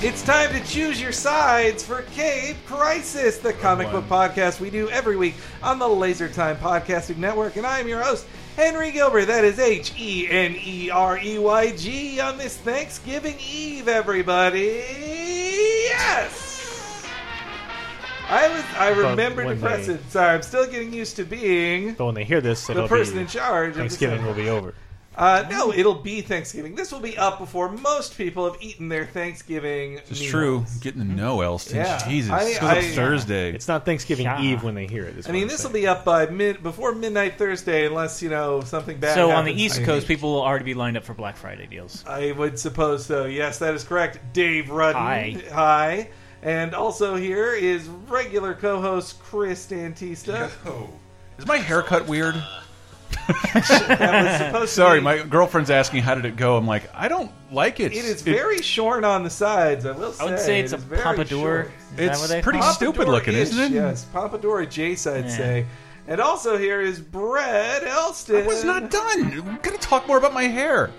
It's time to choose your sides for Cape Crisis, the comic book podcast we do every week on the Laser Time Podcasting Network. And I am your host, Henry Gilbert. That is H E N E R E Y G on this Thanksgiving Eve, everybody. Yes! I was I remembered to when press it. Sorry, I'm still getting used to being But when they hear this, the it'll person be in charge. Thanksgiving will be over. Uh, no, it'll be Thanksgiving. This will be up before most people have eaten their Thanksgiving. It's meals. true. Getting to know Elston. Yeah. Jesus. I- This goes I- Thursday. It's not Thanksgiving Yeah. Eve when they hear it. I mean, this will be up by mid before midnight Thursday, unless you know something bad. So on the. East Coast, people will already be lined up for Black Friday deals. I would suppose so. Yes, that is correct. Dave Rudden. Hi. Hi. And also here is regular co-host Chris Antista. Oh. Is my haircut weird? That was supposed to Sorry, be- my girlfriend's asking how did it go. I'm like, I don't like it. It is very shorn on the sides. I will say. I would say It it's a pompadour. short. That It's what pretty call it? stupid looking, isn't it? Yes, pompadour Jace, I'd Yeah. say. And also here is Brett Elston. I was not done. We're gonna talk more about my hair.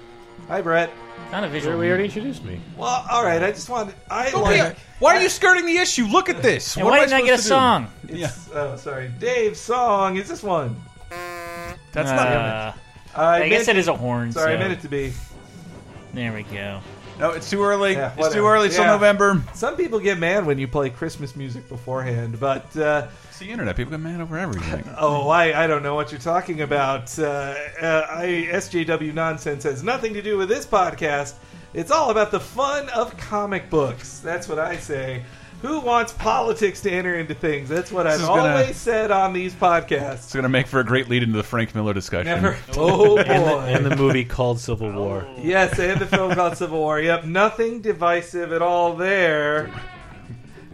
Hi, Brett. Not a We visual. already introduced me. Well, all right. I just wanted. I Don't like. why are you skirting the issue? Look at this. And What why am didn't I supposed get a to do? song? It's, Oh, sorry. Dave's song is this one. That's not. Uh, I, I guess meant- it is a horn. Sorry, I meant it to be. There we go. No, it's too early. Yeah, it's too early. It's till Yeah. November. Some people get mad when you play Christmas music beforehand, but uh, It's the internet. People get mad over everything. oh, I, I don't know what you're talking about. Uh, uh, I, SJW nonsense has nothing to do with this podcast. It's all about the fun of comic books. That's what I say. Who wants politics to enter into things? That's what I've is gonna- always said on these podcasts. It's going to make for a great lead into the Frank Miller discussion. Never. Oh boy. And the, and the movie called Civil War. Yes, and the film called Civil War. Yep, nothing divisive at all there.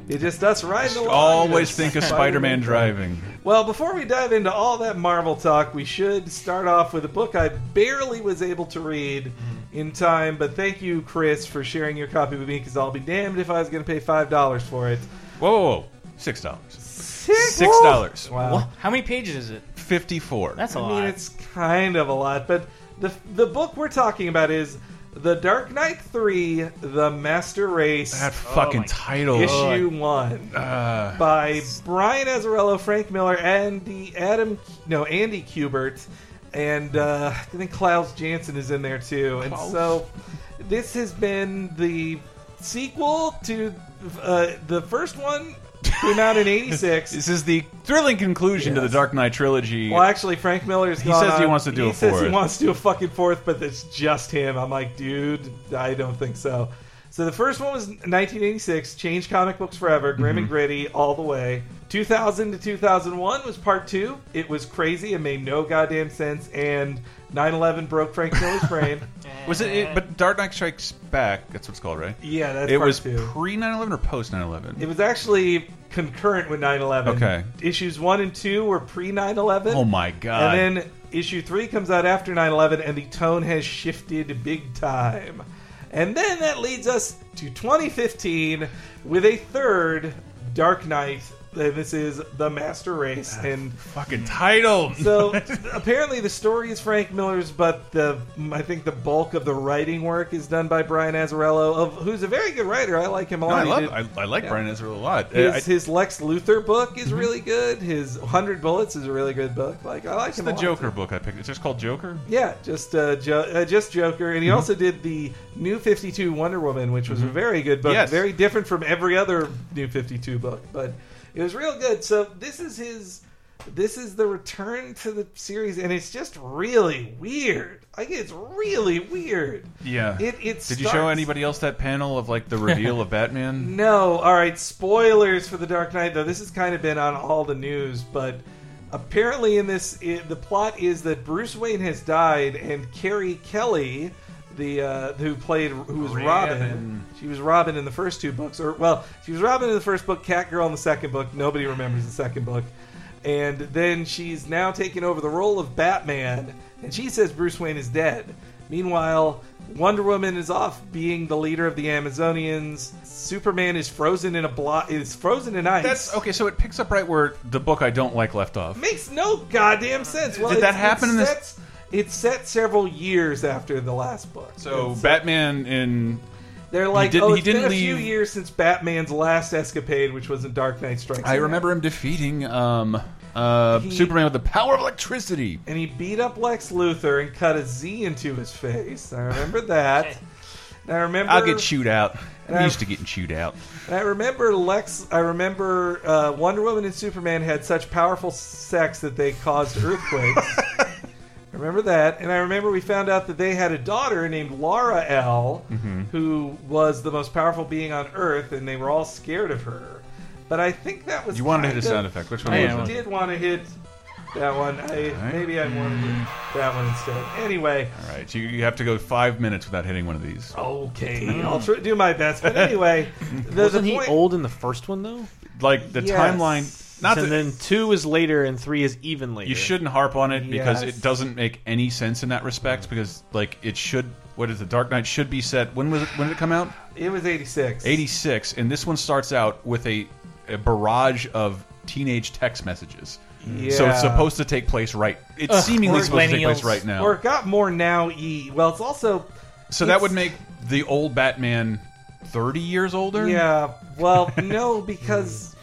It's just us riding along. Always think of Spider-Man driving. Well, before we dive into all that Marvel talk, we should start off with a book I barely was able to read in time. But thank you, Chris, for sharing your copy with me. Because I'll be damned if I was going to pay five dollars for it. Whoa, whoa, whoa. Six dollars. Six Six dollars. Wow. What? How many pages is it? Fifty-four. That's a I lot. I mean, it's kind of a lot, but the the book we're talking about is The Dark Knight Three: The Master Race. that fucking my title. issue one Uh, by Brian Azzarello, Frank Miller, and the Adam no Andy Kubert, and uh, I think Klaus Janson is in there too. And so this has been the sequel to uh, the first one came out in '86. this is the thrilling conclusion to Yes. the Dark Knight trilogy. Well, actually, Frank Miller's He gone says he on- wants to do he a says he fourth. wants to do a fucking fourth, but it's just him. I'm like, dude, I don't think so. So the first one was 1986, changed comic books forever, grim Mm-hmm. and gritty all the way. 2000 to 2001 was part two. It was crazy. It made no goddamn sense, and 9/11 broke Frank Miller's brain. Was it, it? But Dark Knight Strikes Back. That's what it's called, right? Yeah, that's it part was two. pre 9/11 or post 9/11. It was actually concurrent with 9/11. Okay. Issues one and two were pre 9/11. Oh my god! And then issue three comes out after 9 11, and the tone has shifted big time. And then that leads us to 2015 with a third Dark Knight. This is The Master Race. And fucking title. so apparently the story is Frank Miller's, but the I think the bulk of the writing work is done by Brian Azzarello, of who's a very good writer. I like him a No, lot. I He love. did- I, I like yeah. Brian Ezra a lot. his, I, his Lex Luthor book is really good. His Hundred Bullets is a really good book. Like I like it's him. the a lot, Joker book I picked. It's just called Joker. Yeah, just uh, jo- uh, just Joker, and he also did the New Fifty Two Wonder Woman, which was a very good book. Yes. Very different from every other New Fifty Two book, but it was real good. So this is his. This is the return to the series, and it's just really weird. Like it's really weird. Yeah. It. It. Did you show anybody else that panel of like the reveal of Batman? No. All right. Spoilers for the Dark Knight, though. This has kind of been on all the news, but apparently in this, it, the plot is that Bruce Wayne has died, and Carrie Kelly, the uh, who played who was Robin. Robin. she was Robin in the first two books, or well, she was Robin in the first book, Catgirl in the second book. Nobody remembers the second book. And then she's now taking over the role of Batman, and she says Bruce Wayne is dead. Meanwhile, Wonder Woman is off being the leader of the Amazonians. Superman is frozen in a block. Is frozen in ice. That's okay. So it picks up right where the book I don't like left off. makes no goddamn sense. Well, Did that happen in this- It's set several years after the last book. So It's- Batman in They're like, didn't- oh, he it's been didn't a few leave- years since Batman's last escapade, which was in Dark Knight Strikes. I Again. remember him defeating um, uh, He- Superman with the power of electricity. and he beat up Lex Luthor and cut a Z into his face. I remember that. And I remember. I'll get chewed out. I'm used to getting chewed out. and I remember Lex. I remember uh, Wonder Woman and Superman had such powerful sex that they caused earthquakes. I remember that, and I remember we found out that they had a daughter named Lara L, Mm-hmm. who was the most powerful being on Earth, and they were all scared of her. But I think that was You wanted to hit a sound effect. Which one I was am. I it? did want to hit that one. I Alright. maybe I wanted to hit that one instead. Anyway, All right, so you, you have to go five minutes without hitting one of these. okay, I'll try, do my best. But anyway, the, Wasn't the he point, old in the first one though? Like the Yes. timeline. Not and that then two is later and three is even later. you shouldn't harp on it because Yes. it doesn't make any sense in that respect. Mm. Because like it should. What is the Dark Knight should be set? When was it? When did it come out? It was eighty six. 86 and this one starts out with a, a barrage of teenage text messages Yeah. so it's supposed to take place right it's Ugh, seemingly supposed to take place right now Or it got more now. E. Well, it's also so that would make the old batman 30 years older yeah. Well, no, because hmm.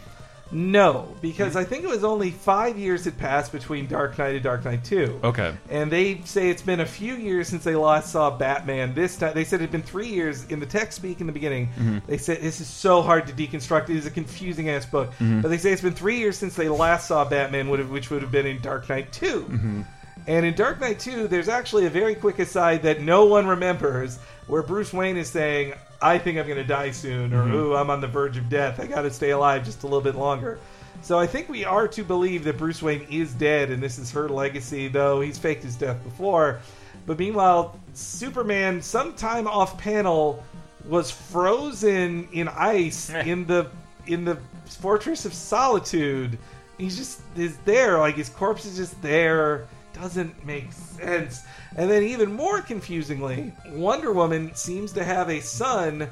No, because I think it was only five years had passed between Dark Knight and Dark Knight Two. okay And they say it's been a few years since they last saw Batman. This time, they said it had been three years in the text speak in the beginning. Mm-hmm. They said this is so hard to deconstruct. It is a confusing ass book. Mm-hmm. But they say it's been three years since they last saw Batman, which would have been in Dark Knight 2. Mm-hmm. And in Dark Knight 2, there's actually a very quick aside that no one remembers where Bruce Wayne is saying, I think I'm going to die soon, or, Mm-hmm. ooh, I'm on the verge of death. I got to stay alive just a little bit longer. So I think we are to believe that Bruce Wayne is dead, and this is her legacy, though he's faked his death before. But meanwhile, Superman, sometime off panel, was frozen in ice in the in the Fortress of Solitude. He's just is there, like his corpse is just there. Doesn't make sense. And then even more confusingly, Wonder Woman seems to have a son,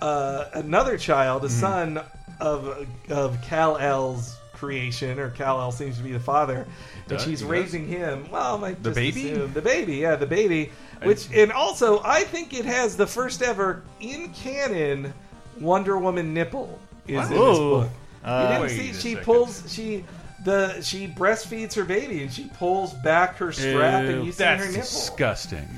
uh, another child, a Mm-hmm. son of of Kal El's creation, or Kal El seems to be the father, and she's he does? raising him. Well, I might The just baby? assume- the baby, yeah, the baby. Which and also I think it has the first ever in canon Wonder Woman nipple is in this book. Uh, you didn't see she pulls she the she breastfeeds her baby and she pulls back her strap and you see her that's nipple. disgusting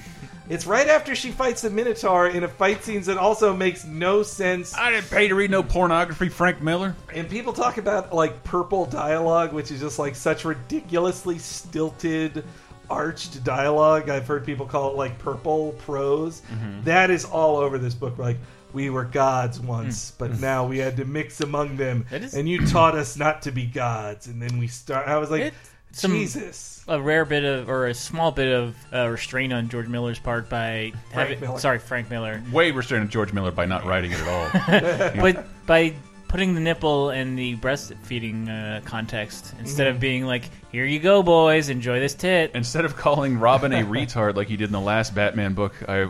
It's right after she fights the Minotaur in a fight scene that also makes no sense. i didn't pay to read no pornography frank miller And people talk about like purple dialogue, which is just like such ridiculously stilted, arched dialogue. I've heard people call it like purple prose. Mm-hmm. That is all over this book. Like we were gods once, Mm. but now we had to mix among them, That is- and you taught us not to be gods. And then we start. I was like, It- some- Jesus. a rare bit of, or a small bit of uh, restraint on George Miller's part by Frank having, Miller. sorry, Frank Miller, way restraining George Miller by not writing it at all. but by putting the nipple in the breastfeeding uh, context instead Mm-hmm. of being like, "Here you go, boys, enjoy this tit." Instead of calling Robin a retard like he did in the last Batman book, I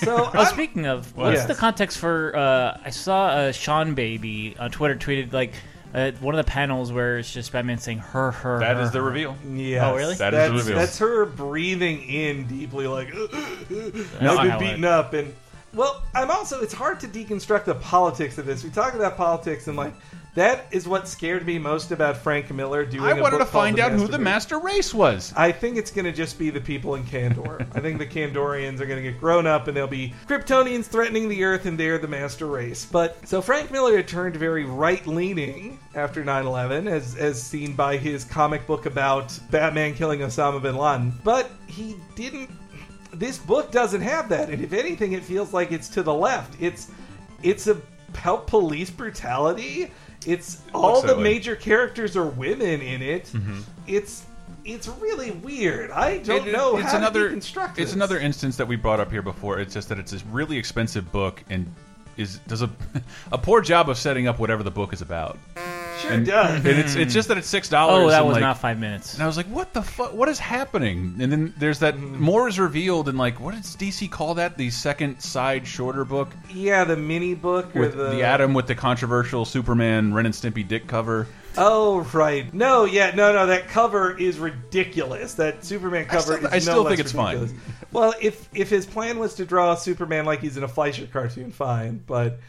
So Oh, speaking of, what's Yes. the context for? Uh, I saw uh, Seanbaby on Twitter tweeted like uh, one of the panels where it's just Batman saying "her, her." that her, is the reveal. Yes. Oh, really? That is the reveal. That's her breathing in deeply, like I've been highlight. beaten up, and well, I'm also. It's hard to deconstruct the politics of this. We talk about politics, and like that is what scared me most about Frank Miller doing. I wanted to find out who the Master race was. I think it's going to just be the people in Kandor. I think the Kandorians are going to get grown up and they'll be Kryptonians threatening the Earth and they're the master race. But so Frank Miller had turned very right leaning after 9 11, as, as seen by his comic book about Batman killing Osama bin Laden. But he didn't. This book doesn't have that. And if anything, it feels like it's to the left. It's it's about police brutality. It's all the major characters are women in it. It's it's really weird. I don't Mm-hmm. It- know it's how another, It's this. another instance that we brought up here before. It's just that it's a really expensive book and is does a a poor job of setting up whatever the book is about. Sure And, does. and it's it's just that it's six dollars. Oh, that was like, not five minutes. And I was like, "What the fuck? What is happening?" And then there's that Mm. more is revealed, and like, what does DC call that? The second side shorter book yeah, the mini book or with the, the, Atom with the controversial Superman Ren and Stimpy dick cover. Oh right, no, yeah, no, no. That cover is ridiculous. That Superman cover. still- is I still no think less it's fine. Well, if if his plan was to draw Superman like he's in a Fleischer cartoon, fine. But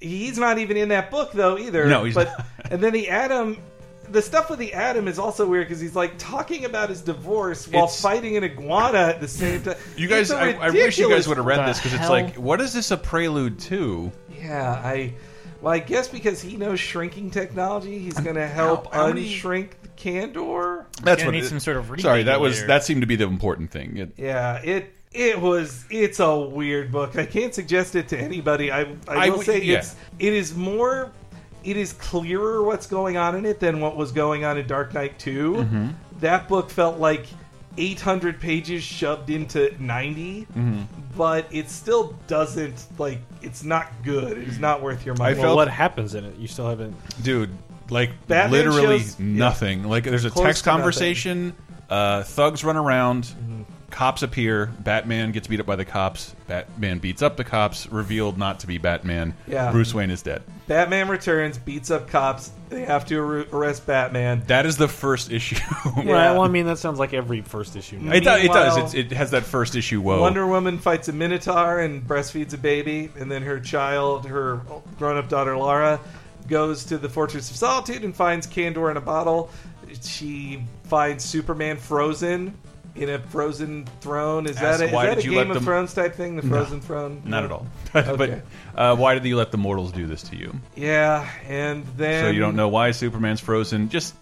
he's not even in that book though either. No, he's but, not. And then the Atom The stuff with the Atom is also weird because he's like talking about his divorce while It's- fighting an iguana at the same time. You guys, I, a I, I wish you guys would have read this because it's hell? like, what is this a prelude to? Yeah, I. Well, I guess because he knows shrinking technology, he's going to help how many- unshrink the Kandor. That's Gonna what need it- some sort of Sorry, that was regulator. that seemed to be the important thing. It, Yeah, it it was it's a weird book. I can't suggest it to anybody. I I I will would- say yeah. it's it is more it is clearer what's going on in it than what was going on in Dark Knight 2. Mm-hmm. That book felt like 800 pages shoved into 90, Mm-hmm. but it still doesn't like it's not good. It is not worth your money. I Well, felt- what happens in it? You still haven't. dude, like Batman literally shows- nothing. Like there's a text conversation. Uh, thugs run around. Mm-hmm. Cops appear. Batman gets beat up by the cops. Batman beats up the cops. Revealed not to be Batman. Yeah. Bruce Wayne is dead. Batman returns, beats up cops. They have to ar- arrest Batman. That is the first issue. Yeah. Right. Well, I mean, that sounds like every first issue. Mm-hmm. It, do- it does. It's, it has that first issue. Whoa. Wonder Woman fights a Minotaur and breastfeeds a baby, and then her child, her grown-up daughter Lara, goes to the Fortress of Solitude and finds Kandor in a bottle. She finds Superman frozen in a frozen throne. Is Ask, that a, is that did a you Game let of them- Thrones type thing? The frozen throne? Not at all. Okay. but uh, why did you let the mortals do this to you? Yeah, and then So you don't know why Superman's frozen. Just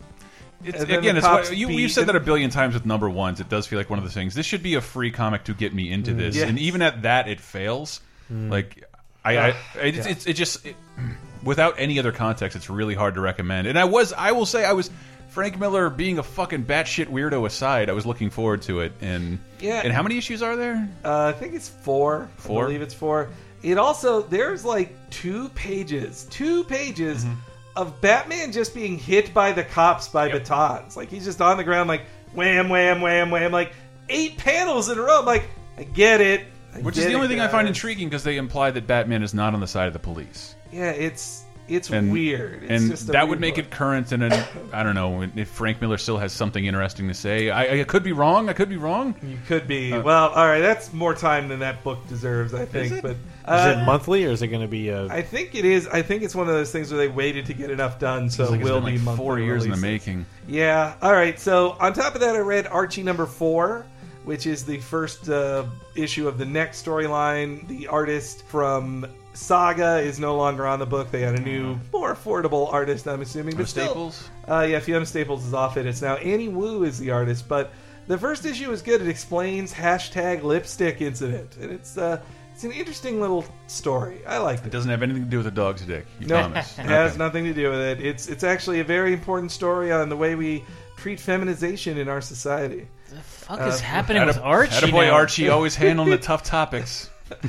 it's, And then again, the it's cops what, you, you've said that a billion times with number ones. It does feel like one of the things. This should be a free comic to get me into this, Yes. and even at that, it fails. Like I, I it's, Yeah. it's it just it, without any other context, it's really hard to recommend. And I was, I will say, I was. Frank Miller being a fucking batshit weirdo aside, I was looking forward to it. And Yeah. and how many issues are there? Uh, I think it's four. Four? I believe it's four. It also there's like two pages, two pages Mm-hmm. of Batman just being hit by the cops by Yep. batons. Like he's just on the ground, like wham, wham, wham, wham, like eight panels in a row. I'm like, I get it. I Which is the only it, thing I find intriguing because they imply that Batman is not on the side of the police. Yeah, it's it's and weird. It's and just that weird would make book. it current. And an, I don't know if Frank Miller still has something interesting to say. I, I could be wrong. I could be wrong. You could be well. All right, that's more time than that book deserves, I think. it? But Is uh, it monthly or is it going to be a? I think it is. I think it's one of those things where they waited to get enough done, so It's like it it's will been be like monthly four years in the making. Yeah. All right. So on top of that, I read Archie number four, which is the first uh, issue of the next storyline. The artist from Saga is no longer on the book. They had a new, more affordable artist, I'm assuming. But still- Staples. uh, yeah, Fiona Staples is off it. It's now Annie Wu is the artist, but the first issue is good. It explains hashtag lipstick incident, and it's uh, it's an interesting little story. I like It it. doesn't have anything to do with a dog's dick. You No, promise. it has Okay. nothing to do with it. It's it's actually a very important story on the way we treat feminization in our society. the fuck Uh, is happening Atta- with Archie? Attaboy now? Archie always handling the tough topics.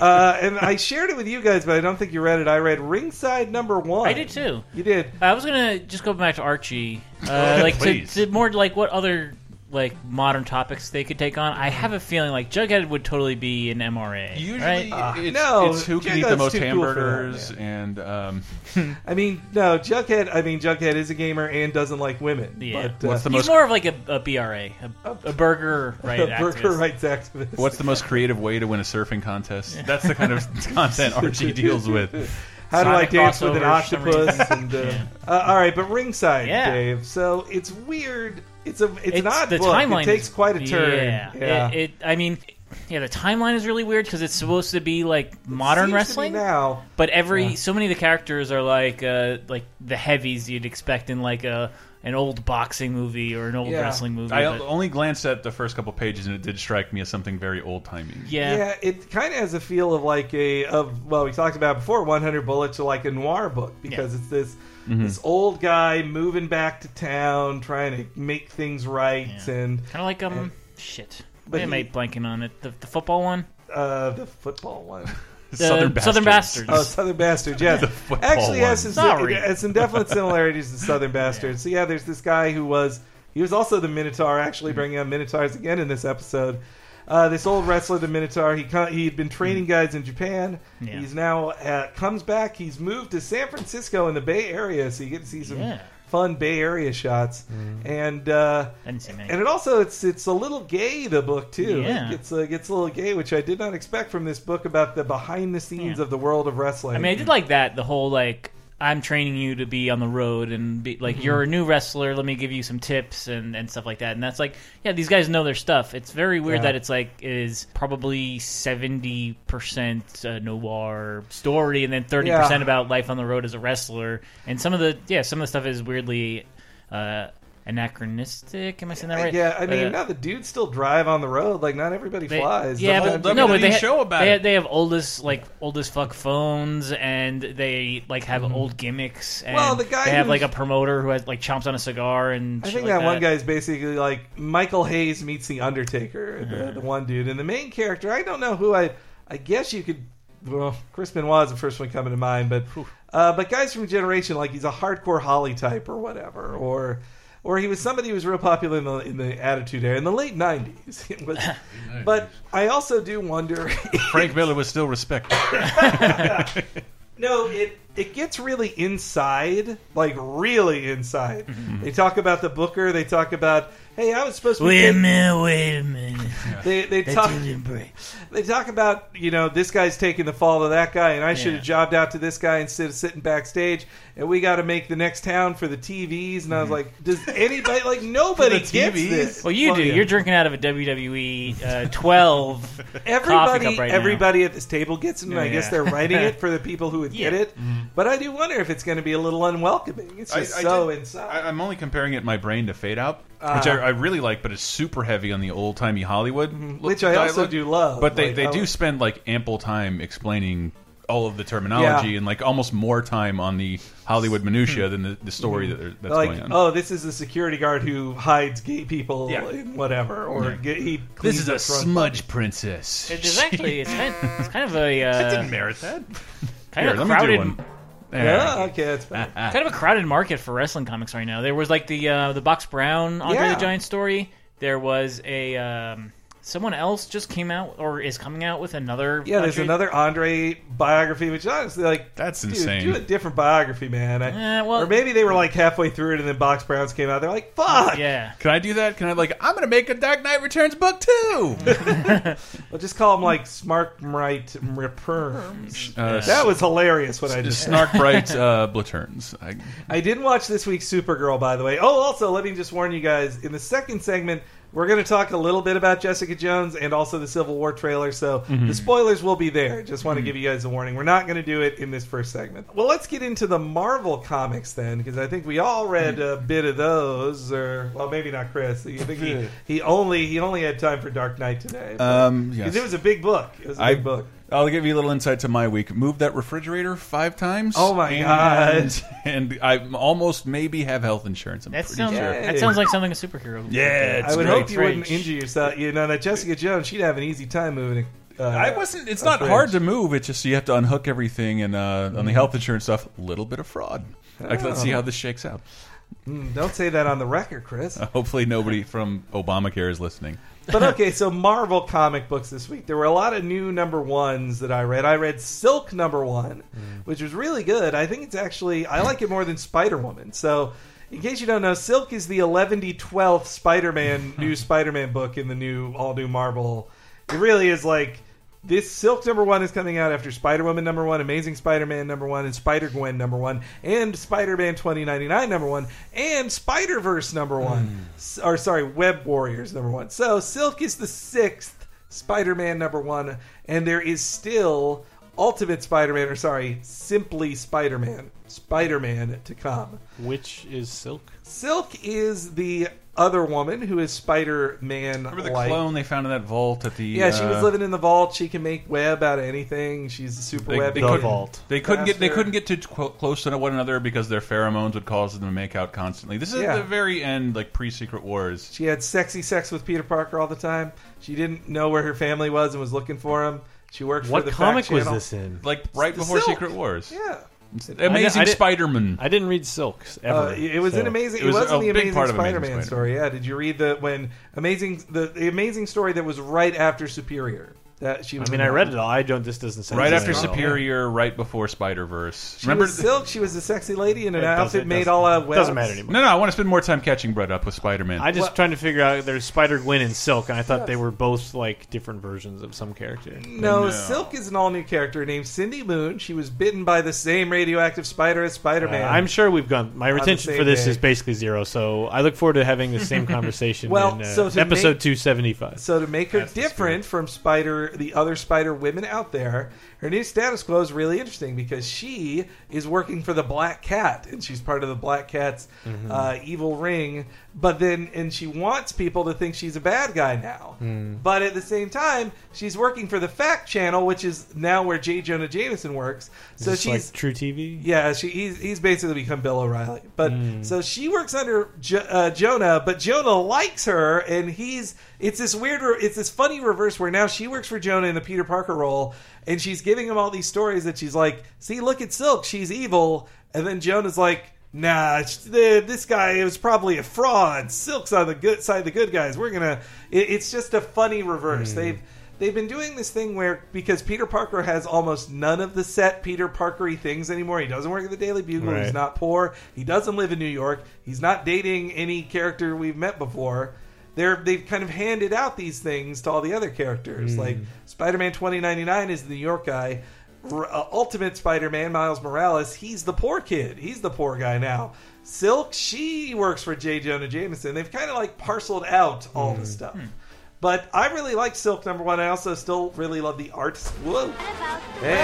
Uh, and I shared it with you guys, but I don't think you read it. I read Ringside number one. I did too. You did. I was gonna just go back to Archie, uh, like to, Please. to more like what other like modern topics they could take on. I have a feeling like Jughead would totally be an MRA. Usually, right? Uh, it's, no, it's who can eat the most too cool for that, hamburgers, and um, I mean, no, Jughead. I mean, Jughead is a gamer and doesn't like women. Yeah. But, uh, What's the He's most- more of like a, a BRA, a, a burger right a burger activist. rights activist. what's the most creative way to win a surfing contest? That's the kind of content Archie deals with. How do I dance with an crossover for some octopus? and, uh, Yeah. uh, all right, but ringside, Yeah. Dave. So it's weird. It's a it's, It's an odd the book. timeline It takes is- quite a turn. Yeah, yeah. It, it. I mean, yeah, the timeline is really weird because it's supposed to be like modern Seems to be wrestling, now. but every Yeah. so many of the characters are like uh, like the heavies you'd expect in like a an old boxing movie or an old Yeah. wrestling movie. I but- only glanced at the first couple pages, and it did strike me as something very old timey. yeah. Yeah, it kind of has a feel of like a of well, we talked about before, 100 Bullets, or like a noir book because it's this Mm-hmm. this old guy moving back to town, trying to make things right, Yeah. and kind of like um shit. But But am I he- blanking on it? The, the football one, uh, the football one. The Southern Southern Bastards. Bastards. Oh, Southern Bastards, yes. football Actually, has some, Sorry. it has some definite similarities to Southern Bastards. So yeah, there's this guy who was he was also the Minotaur. Actually, bringing up Minotaurs again in this episode. Uh, this old wrestler, the Minotaur, he he'd been training guys in Japan. Yeah. He's now uh, comes back. He's moved to San Francisco in the Bay Area, so you get to see some Yeah. Fun Bay Area shots, and uh, I didn't see many. and it also it's it's a little gay the book too. Yeah. It gets uh, gets a little gay, which I did not expect from this book about the behind the scenes Yeah. of the world of wrestling. I mean, I did like that. The whole like I'm training you to be on the road and be like you're a new wrestler. Let me give you some tips and, and stuff like that. And that's like, yeah, these guys know their stuff. It's very weird Yeah. that it's like it is probably seventy percent uh, noir story and then thirty percent about life on the road as a wrestler. And some of the yeah, some of the stuff is weirdly. Uh, anachronistic am i saying that right Yeah, I mean, Uh, now the dudes still drive on the road. Like, not everybody they- flies. Yeah, The but no, but they ha- show about they, it. they have oldest like oldest fuck phones, and they like have old gimmicks. And Mm-hmm. Well, the guy they have like a promoter who has like chomps on a cigar and. I think like that, one guy is basically like Michael Hayes meets the Undertaker, the, the one dude, and the main character. I don't know who I. I guess you could. Well, Chris Benoit is the first one coming to mind, but uh, but guys from Generation, like he's a hardcore Holly type or whatever, or or he was somebody who was real popular in the in the Attitude Era in the late '90s. Was, but I also do wonder. Frank Miller was still respected. No, it it gets really inside, like really inside. Mm-hmm. They talk about the Booker. They talk about, hey, I was supposed to. Wait a minute, wait a minute. They they That talk they talk about you know this guy's taking the fall of that guy, and I should have Yeah. jobbed out to this guy instead of sitting backstage. And we got to make the next town for the TVs. And I was like, does anybody like nobody For gets this? Well, you do. yeah. You're drinking out of a WWE uh, 12 coffee Everybody, cup right now. everybody at this table gets it, and I Yeah, guess yeah. they're writing it for the people who would get Yeah. it. But I do wonder if it's going to be a little unwelcoming. It's I- just I so did- inside. I, I'm only comparing it in my brain to Fade Out, which. I, I really like, but it's super heavy on the old timey Hollywood, look- Mm-hmm. Which I also do love. But they, Like, they I- do spend like ample time explaining all of the terminology Yeah. and like almost more time on the Hollywood minutia than the, the story that they're- that's like, going on. oh, this is a security guard who hides gay people Yeah. in whatever, or Yeah. get, he this is a up front. smudge princess. It is actually it's kind, it's kind of a I uh, didn't merit that. kind Here, of a let me do crowded one. Yeah, okay, that's fine. Ah, kind of a crowded market for wrestling comics right now. There was like the uh, the Box Brown Andre Yeah. the Giant story. There was a um, someone else just came out or is coming out with another. Yeah, there's Andre- another Andre biography, which honestly, like, That's dude, insane. Do a different biography, man. I, Eh, well- or maybe they were like halfway through it, and then Box Browns came out. They're like, "Fuck!" Yeah, Can I do that? Can I like? I'm gonna make a Dark Knight Returns book too. Well, just call them like Smart Right Reperms. Uh, That was hilarious. What I the just Snark Bright uh, Blaturns. I, I didn't watch this week's Supergirl, by the way. Oh, also, let me just warn you guys in the second segment, we're going to talk a little bit about Jessica Jones and also the Civil War trailer, so mm-hmm. the spoilers will be there. Mm-hmm. Just want to give you guys a warning. We're not going to do it in this first segment. Well, let's get into the Marvel comics then, because I think we all read a mm-hmm. bit of those, or well, maybe not Chris. I think he, he only he only had time for Dark Knight today. Um, because yes. it was a big book. It was a I- big book. I'll give you a little insight to my week. Moved that refrigerator five times. Oh my and, God. And I almost maybe have health insurance. I'm that pretty sounds sure. That sounds like something a superhero. would Yeah, do. it's I would great. hope you wouldn't injure yourself. You know that Jessica Jones, she'd have an easy time moving. Uh, I wasn't. It's not fridge. hard to move. It's just you have to unhook everything, and uh, on the health insurance stuff, a little bit of fraud. Like, let's see how this shakes out. Mm, don't say that on the record, Chris. Hopefully, nobody from Obamacare is listening. But okay, so Marvel comic books this week. There were a lot of new number ones that I read. I read Silk number one, mm. which was really good. I think it's actually I like it more than Spider Woman. So, in case you don't know, Silk is the 11 12th Spider Man new Spider Man book in the new all new Marvel. It really is like this Silk number one is coming out after Spider Woman number one, Amazing Spider Man number one, and Spider Gwen number one, and Spider Man 2099 number one, and Spider Verse number one. Hmm. S- Or, sorry, Web Warriors number one. So, Silk is the sixth Spider Man number one, and there is still Ultimate Spider Man, or sorry, simply Spider Man. Spider Man to come. Which is Silk? Silk is the other woman who is Spider Man Remember the clone they found in that vault at the? Yeah, she was uh, living in the vault. She can make web out of anything. She's a super They, web. they The couldn't, vault. they couldn't get they couldn't get too close to one another because their pheromones would cause them to make out constantly. This is Yeah. the very end, like pre Secret Wars. She had sexy sex with Peter Parker all the time. She didn't know where her family was and was looking for him. She worked for What the comic Fact was this in? Like right the before Silk. Secret Wars. Yeah. Amazing Spider-Man. I didn't read Silks ever. Uh, it was so- an amazing. It It, was was a not the big amazing part of Amazing Spider-Man Spider-Man. story. Yeah, did you read the when amazing the, the amazing story that was right after Superior? That she I mean, I read it all. I don't. This doesn't sound Right after. Superior, right before Spider Verse. She Remember? was Silk. She was a sexy lady in an It doesn't- outfit made all out of Doesn't matter anymore. no, no. I want to spend more time catching Brett up with Spider Man. I just Well- trying to figure out. There's Spider Gwen and Silk, and I thought they were both like different versions of some character. No, No. Silk is an all new character named Cindy Moon. She was bitten by the same radioactive spider as Spider Uh, Man. I'm sure we've gone. My retention same for this day. is basically zero, so I look forward to having the same conversation Well, in uh, so to episode make- 275. So to make her That's different from Spider, the other Spider women out there, her new status quo is really interesting because she is working for the Black Cat, and she's part of the Black Cat's Mm-hmm. uh, evil ring. But then, and she wants people to think she's a bad guy now. Hmm. But at the same time, she's working for the Fact Channel, which is now where J. Jonah Jameson works. So she's like True TV. yeah, she, he's he's basically become Bill O'Reilly. But Hmm. so she works under jo- uh, Jonah, but Jonah likes her, and he's it's this weird, it's this funny reverse where now she works for Jonah in the Peter Parker role, and she's giving him all these stories that she's like, "See, look at Silk, she's evil," and then Jonah's like. Nah, the- this guy was probably a fraud. Silk's on the good side, of the good guys. We're gonna. It, it's just a funny reverse. Hmm. They've they've been doing this thing where because Peter Parker has almost none of the set Peter Parkery things anymore. He doesn't work at the Daily Bugle. He's not poor. He doesn't live in New York. He's not dating any character we've met before. They're they've kind of handed out these things to all the other characters. Hmm. Like Spider-Man 2099 is the New York guy. R- uh, Ultimate Spider-Man Miles Morales, he's the poor kid. He's the poor guy now. Silk, she works for J. Jonah Jameson. They've kind of like parceled out all the stuff. But I really like Silk number one. I also still really love the art. Whoa. Hey.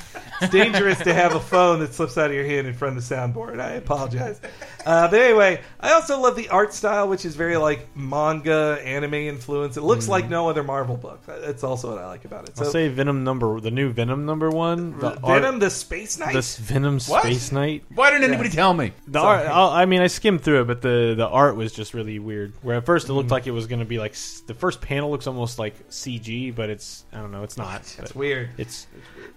it's dangerous to have a phone that slips out of your hand in front of the soundboard. I apologize. Uh, but anyway, I also love the art style, which is very like manga, anime influence. It looks like no other Marvel book. That's also what I like about it. I'll say Venom number the new Venom number one. The Venom, art, the Space Knight. this Venom What? Space Knight. Why didn't anybody tell me? The Sorry. art, I'll, I mean, I skimmed through it, but the the art was just really weird. Where at first it Mm. looked like it was going to be like the first panel looks almost like CG, but it's I don't know, it's not. It's weird. It's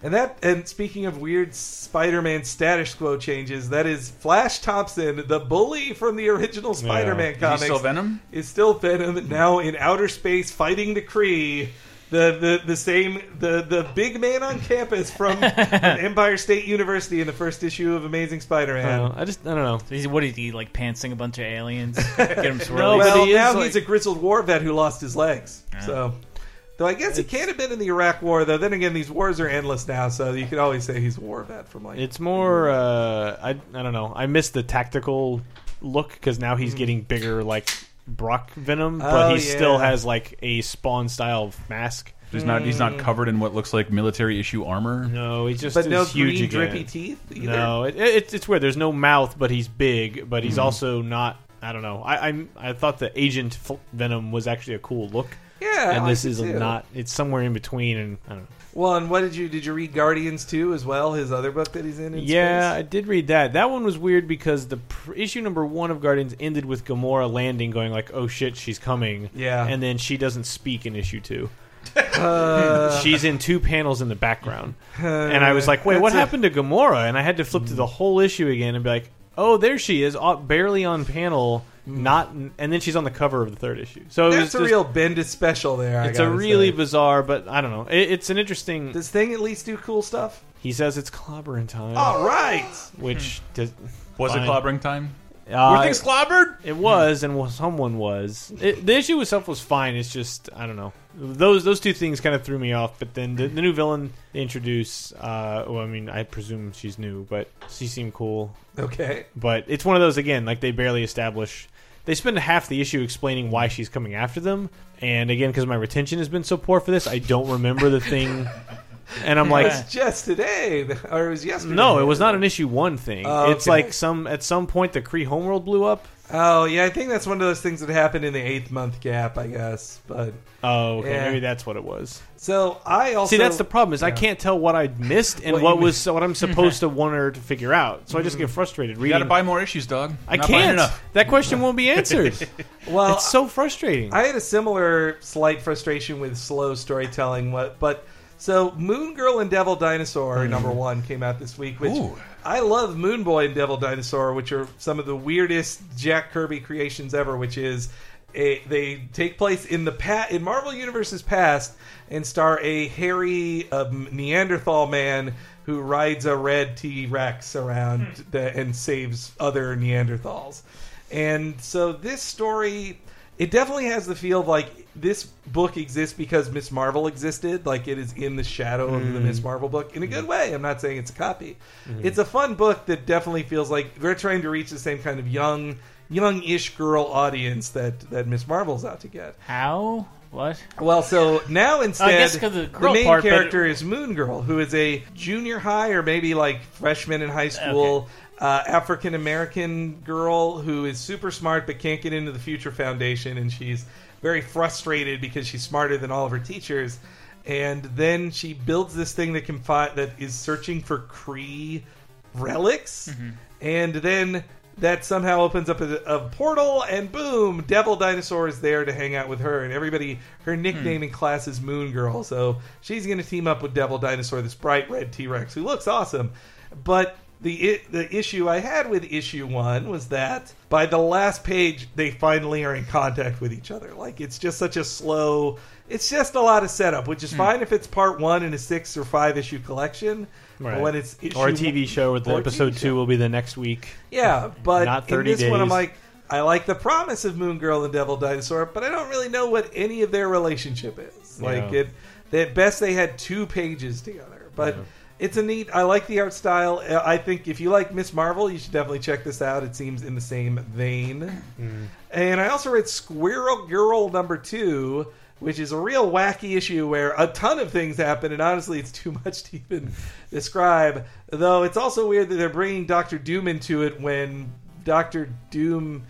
And that and speaking of weird Spider-Man status quo changes, that is Flash Thompson, the bully from the original Spider-Man Is he comics. still Venom? Is still Venom now in outer space fighting the Kree. The, the the same the the big man on campus from, from Empire State University in the first issue of Amazing Spider-Man. don't I just I don't know. He's- What is he like? Pantsing a bunch of aliens, get him No, swirling. but well, he now like- he's a grizzled war vet who lost his legs. Oh. So, though I guess he can't have been in the Iraq War. Though then again, these wars are endless now, so you could always say he's a war vet from like It's more uh, I I don't know. I miss the tactical look because now he's getting bigger like Brock Venom, but Mm. Oh, he still has like a Spawn style mask. He's not. He's not covered in what looks like military issue armor. No, he's just but is no huge green again. drippy teeth. Either. No, it, it, it's weird. There's no mouth, but he's big, but he's also not. I don't know. I I'm, I thought the Agent F- Venom was actually a cool look, Yeah, and I this is too. not. It's somewhere in between, and I don't know. Well, and what did you did you read Guardians too as well? His other book that he's in. in Yeah, I did read that. That one was weird because the pr- issue number one of Guardians ended with Gamora landing, going like, "Oh shit, she's coming." Yeah. and then she doesn't speak in issue two. Uh, She's in two panels in the background, and I was like, "Wait, what a- happened to Gamora?" And I had to flip to the whole issue again and be like, "Oh, there she is, uh, barely on panel, not." And then she's on the cover of the third issue. So it That's a real Bendis special there. I It's a gotta really say. bizarre, but I don't know. It, it's an interesting. Does Thing at least do cool stuff? he says it's clobbering time, All right. which does, Was Fine. it clobbering time? uh, Were things clobbered? It was, and well, someone was. It, the issue itself was fine. It's just I don't know. Those those two things kind of threw me off. But then the, the new villain they introduce. Uh, well, I mean, I presume she's new, but she seemed cool. Okay. But it's one of those again, like they barely establish. They spend half the issue explaining why she's coming after them, and again, because my retention has been so poor for this, I don't remember the thing. And I'm It like, was just today, or it was yesterday. no, it was not an issue one thing. Oh, It's okay. like some at some point the Kree homeworld blew up. Oh yeah, I think that's one of those things that happened in the eighth month gap, I guess. But Oh, okay, Yeah. maybe that's what it was. so I also See, that's the problem is I can't tell what I missed and What what, you was what I'm supposed to want her to figure out. So I just get mm-hmm. frustrated You got to buy more issues, dog. I Not can't. enough. That question won't be answered. Well, it's so frustrating. I had a similar slight frustration with slow storytelling. What, but so Moon Girl and Devil Dinosaur mm-hmm. number one came out this week, which Ooh. I love. Moon Boy and Devil Dinosaur, which are some of the weirdest Jack Kirby creations ever. Which is a, they take place in the past, in Marvel Universe's past and star a hairy um, Neanderthal man who rides a red T Rex around the, and saves other Neanderthals. And so this story, it definitely has the feel of like this book exists because Miss Marvel existed. Like it is in the shadow of the Miss mm. Marvel book in a good mm. way. I'm not saying it's a copy. Mm. It's a fun book that definitely feels like they're trying to reach the same kind of young, young-ish girl audience that that Miss Marvel's out to get. How? What? Well, so now oh, instead, guess 'cause of the girl main part, but- character is Moon Girl, who is a junior high or maybe like freshman in high school uh, African American girl who is super smart but can't get into the Future Foundation, and she's very frustrated because she's smarter than all of her teachers. And then she builds this thing that can find that is searching for Kree relics, and then that somehow opens up a, a portal, and boom, Devil Dinosaur is there to hang out with her, and everybody. Her nickname in class is Moon Girl, so she's going to team up with Devil Dinosaur, this bright red T Rex who looks awesome, but. The, the issue I had with issue one was that by the last page they finally are in contact with each other. Like it's just such a slow. It's just a lot of setup, which is hmm. fine if it's part one in a six or five issue collection. But Right. when it's issue or a TV show where the episode two will be the next week. Yeah, but Not in 30 this one, I'm like, I like the promise of Moon Girl and Devil Dinosaur, but I don't really know what any of their relationship is. Like Yeah. it, at best they had two pages together, but. It's a neat. I like the art style. Uh, I think if you like Miss Marvel, you should definitely check this out. It seems in the same vein. And I also read Squirrel Girl number two, which is a real wacky issue where a ton of things happen, and honestly, it's too much to even describe. Though it's also weird that they're bringing Doctor Doom into it when Doctor Doom,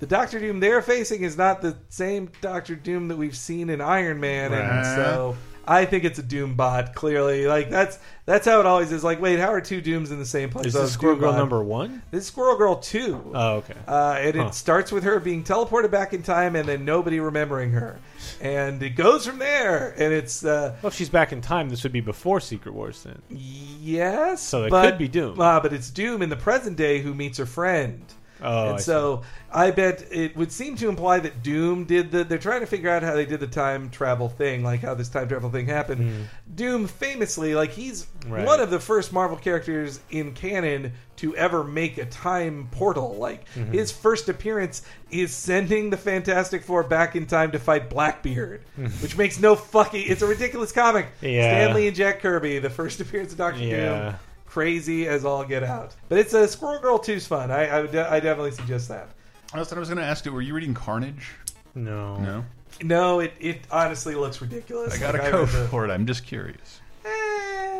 the Doctor Doom they're facing, is not the same Doctor Doom that we've seen in Iron Man, and so. I think it's a Doom bot. Clearly, like that's that's how it always is. Like, wait, how are two Dooms in the same place? Is Oh, this Squirrel Girl number one? This is Squirrel Girl two. Oh, okay. Uh, and Huh. it starts with her being teleported back in time, and then nobody remembering her, and it goes from there. And it's uh, well, if she's back in time, this would be before Secret Wars then. yes, So it but, could be Doom. uh, but it's Doom in the present day who meets her friend. Oh, and I so I bet it would seem to imply that Doom did the. They're trying to figure out how they did the time travel thing, like how this time travel thing happened. Doom famously, like he's. Right. one of the first Marvel characters in canon to ever make a time portal. Like Mm-hmm. his first appearance is sending the Fantastic Four back in time to fight Blackbeard, which makes no fucking. It's a ridiculous comic. Yeah. Stan Lee and Jack Kirby, the first appearance of Doctor Yeah. Doom crazy as all get out. But it's a Squirrel Girl 2's fun. I I, would de- I definitely suggest that. I was, I was going to ask you, were you reading Carnage? no. No. No, it, it honestly looks ridiculous. I got a Like, code the- for it. I'm just curious. Eh,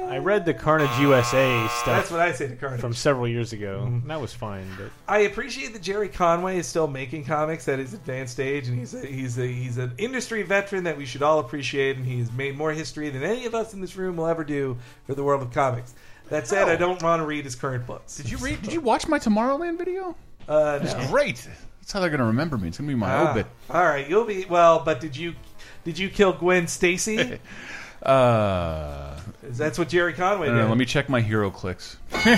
I read the Carnage USA stuff. That's what I say to Carnage. from several years ago. Mm-hmm. That was fine, but I appreciate that Gerry Conway is still making comics at his advanced age, and he's a, he's a, he's an industry veteran that we should all appreciate, and he's made more history than any of us in this room will ever do for the world of comics. That said. I don't want to read his current books. Did you read? Did you watch my Tomorrowland video? Uh, It's no. great. That's how they're going to remember me. It's going to be my Ah, obit. all right, you'll be well. But did you did you kill Gwen Stacy? Uh, That's what Gerry Conway did. let me check my hero clicks. you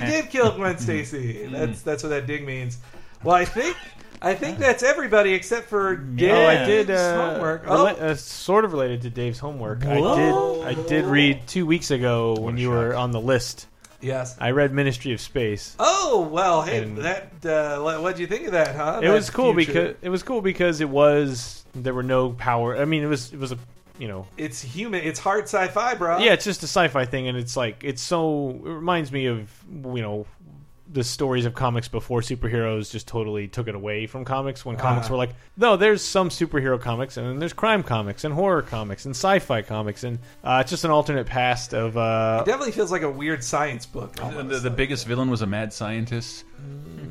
did kill Gwen Stacy. That's that's what that dig means. Well, I think I think that's everybody except for Dave's oh, I did uh, homework. rela- Oh, uh, sort of related to Dave's homework. I did I did read two weeks ago when a you were on the list. yes. I read Ministry of Space. Oh well, hey, And- that uh, what do you think of that? Huh? it That was cool future- because it was cool because it was there were no power. I mean, it was it was a you know it's human. It's hard sci-fi, bro. yeah, it's just a sci-fi thing, and it's like it's so it reminds me of you know the stories of comics before superheroes just totally took it away from comics when comics Ah. were like no there's some superhero comics and then there's crime comics and horror comics and sci-fi comics and uh, it's just an alternate past of uh, It definitely feels like a weird science book. The, almost. the, the biggest villain was a mad scientist.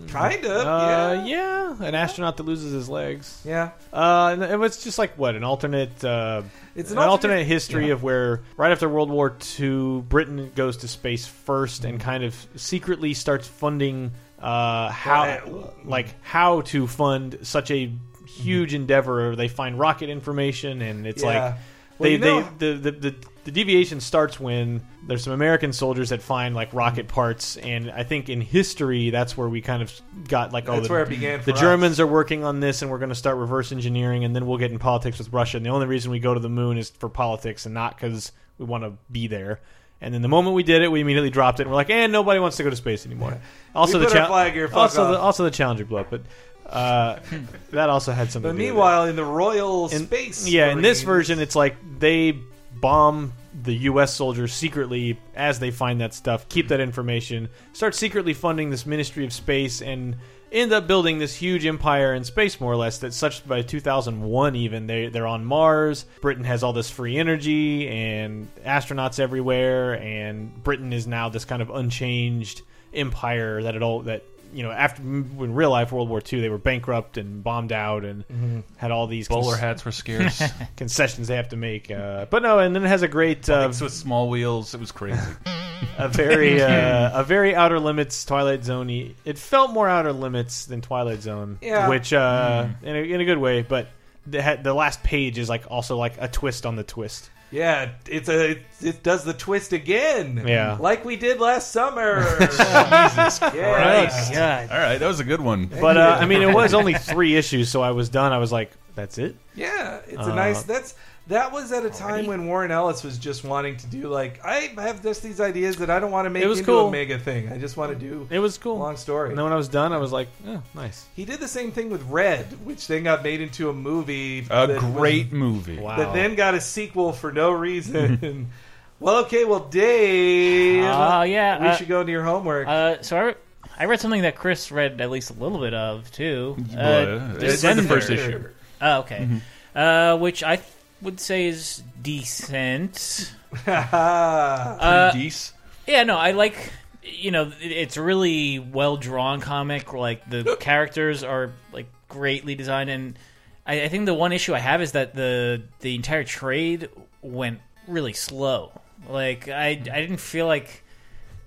Kind of, uh, yeah, yeah an astronaut that loses his legs yeah. Uh, and it was just like what an alternate, uh, It's an, an alternate, alternate- history yeah. of where right after World War II, Britain goes to space first and kind of secretly starts funding uh, how, Well, like how to fund such a huge endeavor. They find rocket information, and it's Yeah. like Well, they, you know- they the, the the the deviation starts when there's some American soldiers that find like rocket parts, and I think in history that's where we kind of got like, oh, That's the, where it began. the for Germans us. are working on this, and we're going to start reverse engineering, and then we'll get in politics with Russia. And the only reason we go to the moon is for politics, and not because we want to be there. And then the moment we did it, we immediately dropped it. and We're like, and nobody wants to go to space anymore. Also, We the put our flag here, fuck also off. the also the Challenger blew up, but uh, that also had something. But to do with it. meanwhile, in the Royal In- Space, yeah, in this Marines- version, it's like they bomb the U.S. soldiers secretly as they find that stuff, keep that information, start secretly funding this Ministry of Space, and end up building this huge empire in space, more or less. That such by 2001, even they they're on Mars. Britain has all this free energy and astronauts everywhere, and Britain is now this kind of unchanged empire that it all that. You know, after in real life World War II, they were bankrupt and bombed out, and had all these Bowler cons- hats were scarce. concessions they have to make. Uh, but no, and then it has a great, uh, Bikes with small wheels. It was crazy. a very, uh, a very Outer Limits Twilight Zone. It felt more Outer Limits than Twilight Zone, Yeah. which uh, in, a, in a good way. But the, the last page is like also like a twist on the twist. Yeah, it's a it, it does the twist again. Yeah. like we did last summer. Jesus Yeah. Christ. God. All right, that was a good one. But uh, I mean, it was only three issues, so I was done. I was like, that's it. Yeah, it's Uh, a nice. That's that was at a time when Warren Ellis was just wanting to do like I have just these ideas that I don't want to make It was into cool. a mega thing. I just want to do It was cool. long story. And then when I was done, I was like, oh, nice. He did the same thing with Red, which then got made into a movie. A that was- great movie. Wow. that then got a sequel for no reason. well, okay, well, Dave, Oh, yeah, we uh, should go into your homework. Uh, so I, I read something that Chris read at least a little bit of too. Uh, Uh, it's like the first issue. Oh, okay. Uh, which I th- would say is decent. Uh, Deece. yeah, no, I like. You know, it's a really well drawn comic. Like the characters are like greatly designed, and I, I think the one issue I have is that the the entire trade went really slow. Like I I didn't feel like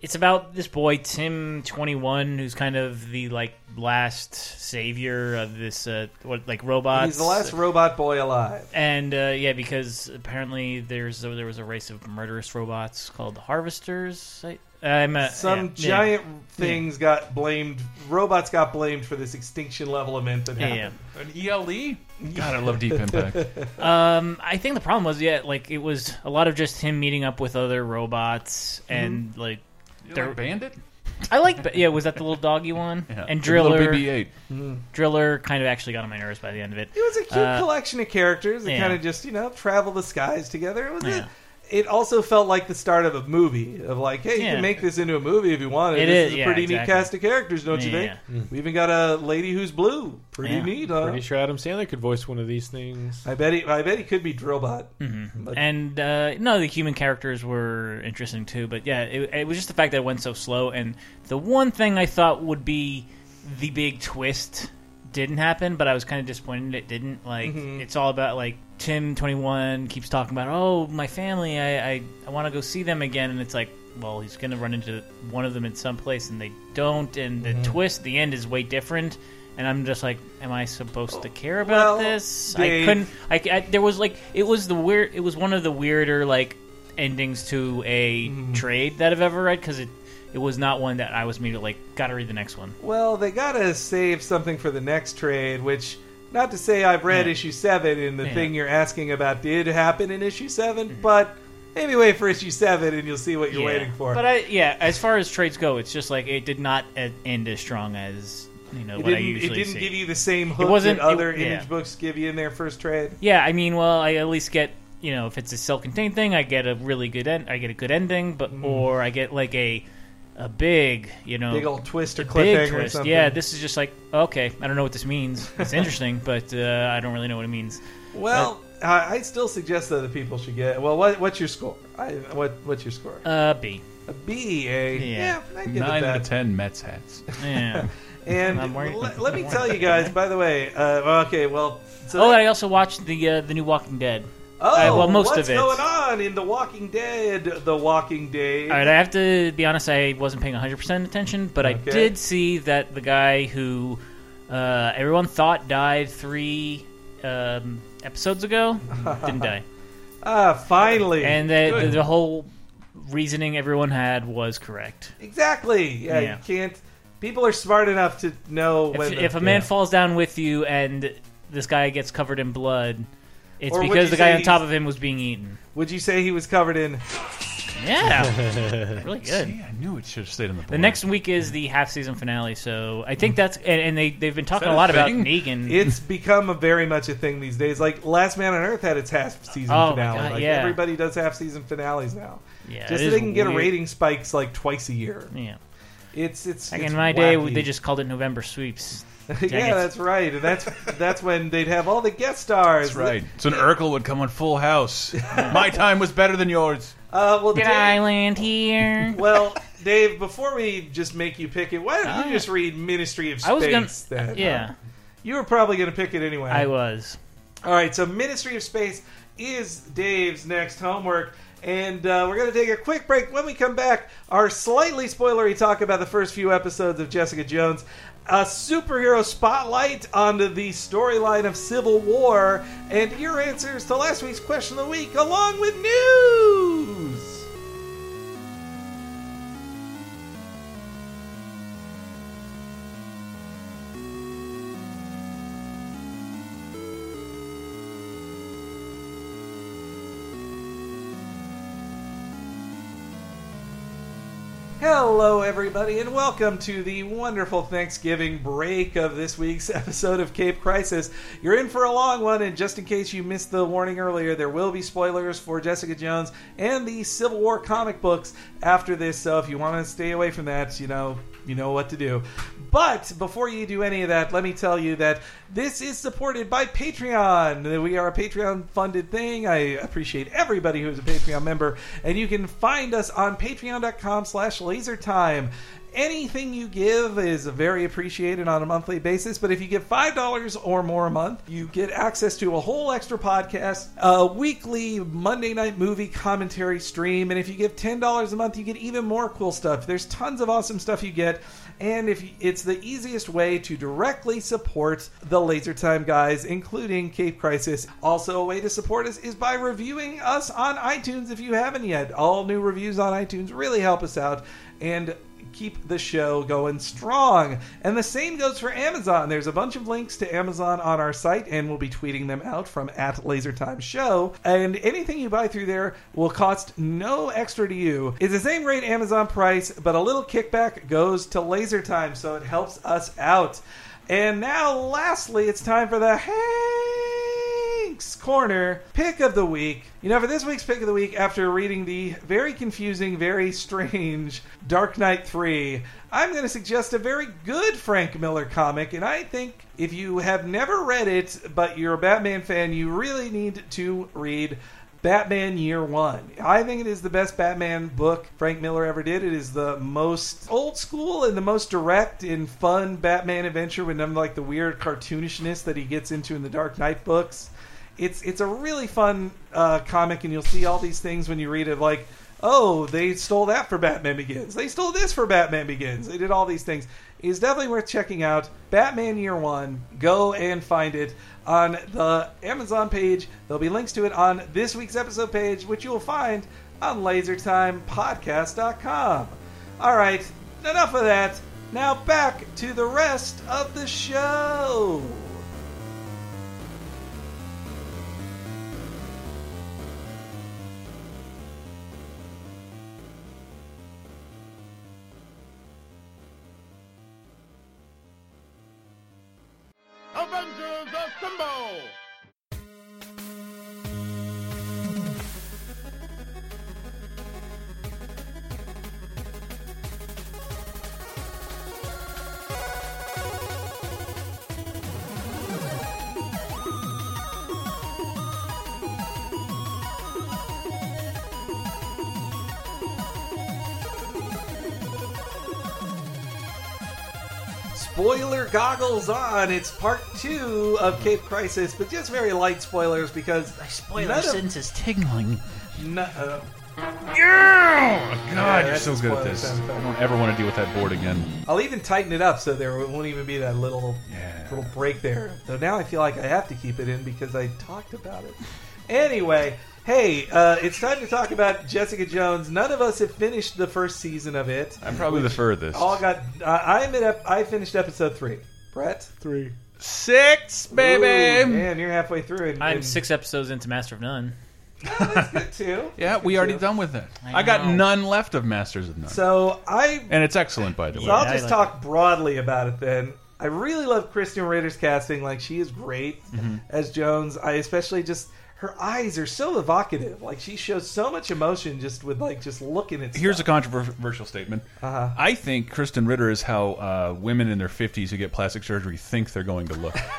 it's about this boy Tim twenty one who's kind of the like last savior of this uh what like robots. He's the last robot boy alive. And uh, yeah, because apparently there's there was a race of murderous robots called the Harvesters. I, I'm uh, Some yeah, yeah. giant things got blamed. Robots got blamed for this extinction level event that Yeah, happened. yeah. An ELE? God, I love Deep Impact. Um, I think the problem was yeah, like it was a lot of just him meeting up with other robots and like You They're- like Bandit? I like yeah, was that the little doggy one? Yeah. And The little Driller, BB-8. Driller kind of actually got on my nerves by the end of it. It was a cute Uh, collection of characters that yeah. kind of just, you know, travel the skies together. It was Yeah. A, it also felt like the start of a movie of like, hey, you Yeah. can make this into a movie if you want. It this is, is a yeah, pretty neat exactly. cast of characters, don't you Yeah, think? We even got a lady who's blue. Pretty Yeah. neat, huh? Pretty sure Adam Sandler could voice one of these things. I bet he, I bet he could be Drillbot. Mm-hmm. But- And uh, no, the human characters were interesting too. But yeah, it, it was just the fact that it went so slow. And the one thing I thought would be the big twist didn't happen, but I was kind of disappointed it didn't. Like, Mhm. it's all about like Tim Twenty One keeps talking about, oh, my family, I I, I want to go see them again, and it's like. Well, he's going to run into one of them in some place, and they don't. And the Mm-hmm. twist, the end is way different. And I'm just like, am I supposed to care about Well, this? Dave- I couldn't. I, I there was like it was the weird. It was one of the weirder like endings to a Mm-hmm. trade that I've ever read because it it was not one that I was immediately like gotta read the next one. Well, they gotta save something for the next trade, which. Not to say I've read Yeah. issue seven and the Yeah. thing you're asking about did happen in issue 7 mm-hmm. but maybe wait for issue seven and you'll see what you're Yeah. waiting for. But I yeah, as far as trades go, it's just like it did not end as strong as you know it what I didn't, usually it didn't see. give you the same hook wasn't- that other it- yeah. image books give you in their first trade. Yeah, I mean, well, I at least get you know if it's a self-contained thing, I get a really good end. I get a good ending, but mm-hmm. or I get like a a big you know Big old twist or big cliffhanger or twist. something. Yeah, this is just like okay, I don't know what this means. It's interesting, but uh, I don't really know what it means. Well, I, I still suggest that the people should get. Well, what, what's your score? I, what What's your score? Uh, B. A B, A. Yeah. I give Nine out that. of ten Mets hats. Yeah. And I'm let, let me tell you guys, by the way. Uh, okay, well. So oh, and I also watched the uh, the new Walking Dead. Oh, uh, well, most what's of it. going on in The Walking Dead? The Walking Dead. All right, I have to be honest. I wasn't paying 100 percent attention, but I did see that the guy who uh, everyone thought died three um, episodes ago didn't die. Ah, finally. and the, the, the whole reasoning everyone had was correct. exactly. Yeah, Yeah. you can't. People are smart enough to know If, when. the- if a man yeah. falls down with you and this guy gets covered in blood, it's Or would because you the guy say on top of him was being eaten. would you say he was covered in? Yeah, really good. See, I knew it should have stayed on the board. The next week is the half season finale, so I think that's and, and they they've been talking that a a lot about thing? Negan. It's become a very much a thing these days. Like Last Man on Earth had its half season Oh my finale. God, like yeah. everybody does half season finales now. yeah, Just it so is they can get a weird. rating spikes like twice a year. Yeah, It's it's like it's in my day, wacky. they just called it November sweeps. yeah, it. that's right. And that's that's when they'd have all the guest stars. That's right. So an Urkel would come on Full House. My time was better than yours. Uh, well, Good Dave, island here. well, Dave, before we just make you pick it, why don't you Oh. just read Ministry of Space? I was gonna, then? yeah, you were probably going to pick it anyway. I was. All right, so Ministry of Space is Dave's next homework. And uh, we're going to take a quick break. When we come back, our slightly spoilery talk about the first few episodes of Jessica Jones, a superhero spotlight onto the storyline of Civil War, and your answers to last week's question of the week, along with news. Hello, everybody, and welcome to the wonderful Thanksgiving break of this week's episode of Cape Crisis. You're in for a long one, and just in case you missed the warning earlier, there will be spoilers for Jessica Jones and the Civil War comic books after this. So if you want to stay away from that, you know, you know what to do. But before you do any of that, let me tell you that this is supported by Patreon. We are a Patreon funded thing. I appreciate everybody who's a Patreon member, and you can find us on patreon.com slash lasertime. Anything you give is very appreciated on a monthly basis, but if you give $5 or more a month, you get access to a whole extra podcast, a weekly Monday night movie commentary stream, and if you give $10 a month, you get even more cool stuff. There's tons of awesome stuff you get, and if you, it's the easiest way to directly support the Laser Time guys, including Cape Crisis. Also, a way to support us is by reviewing us on iTunes if you haven't yet. All new reviews on iTunes really help us out and keep the show going strong. And the same goes for Amazon. There's a bunch of links to Amazon on our site, and we'll be tweeting them out from at LaserTime Show. And anything you buy through there will cost no extra to you. It's the same rate Amazon price, but a little kickback goes to LaserTime, so it helps us out. And now, lastly, it's time for the Hank's Corner pick of the week. You know, for this week's pick of the week, after reading the very confusing, very strange Dark Knight 3, I'm going to suggest a very good Frank Miller comic. And I think if you have never read it, but you're a Batman fan, you really need to read Batman Year One. I think it is the best Batman book Frank Miller ever did. It is the most old school and the most direct and fun Batman adventure with none of like the weird cartoonishness that he gets into in the Dark Knight books. It's it's a really fun uh, comic, and you'll see all these things when you read it. Like, oh, they stole that for Batman Begins. They stole this for Batman Begins. They did all these things. It's definitely worth checking out. Batman Year One. Go and find it on the Amazon page. There'll be links to it on this week's episode page, which you will find on LaserTimePodcast.com. All right, enough of that. Now back to the rest of the show. Avengers Assemble! Spoiler goggles on. It's part two of Cape Crisis, but just very light spoilers because Spoiler none of- sense is tingling. no- uh, God, Yeah, you're that's so good at spoiler this. sound I don't ever want to deal with that board again. I'll even tighten it up so there won't even be that little Yeah. little break there. So now I feel like I have to keep it in because I talked about it. Anyway, hey, uh, it's time to talk about Jessica Jones. None of us have finished the first season of it. I'm probably the furthest. All got. Uh, I'm at. ep- I finished episode three. Brett, Three. Six, baby. Ooh, man, you're halfway through. And, I'm and- six episodes into Master of None. That's good too. Yeah, we already done with it. I I, got know. none left of Masters of None, So I and it's excellent, by the So way. I'll I just like talk broadly about it then. I really love Krysten Ritter's casting. Like she is great Mm-hmm. as Jones. I especially just her eyes are so evocative. Like she shows so much emotion just with like just looking at. Here's a controversial statement. Uh-huh. I think Krysten Ritter is how uh, women in their 50s who get plastic surgery think they're going to look.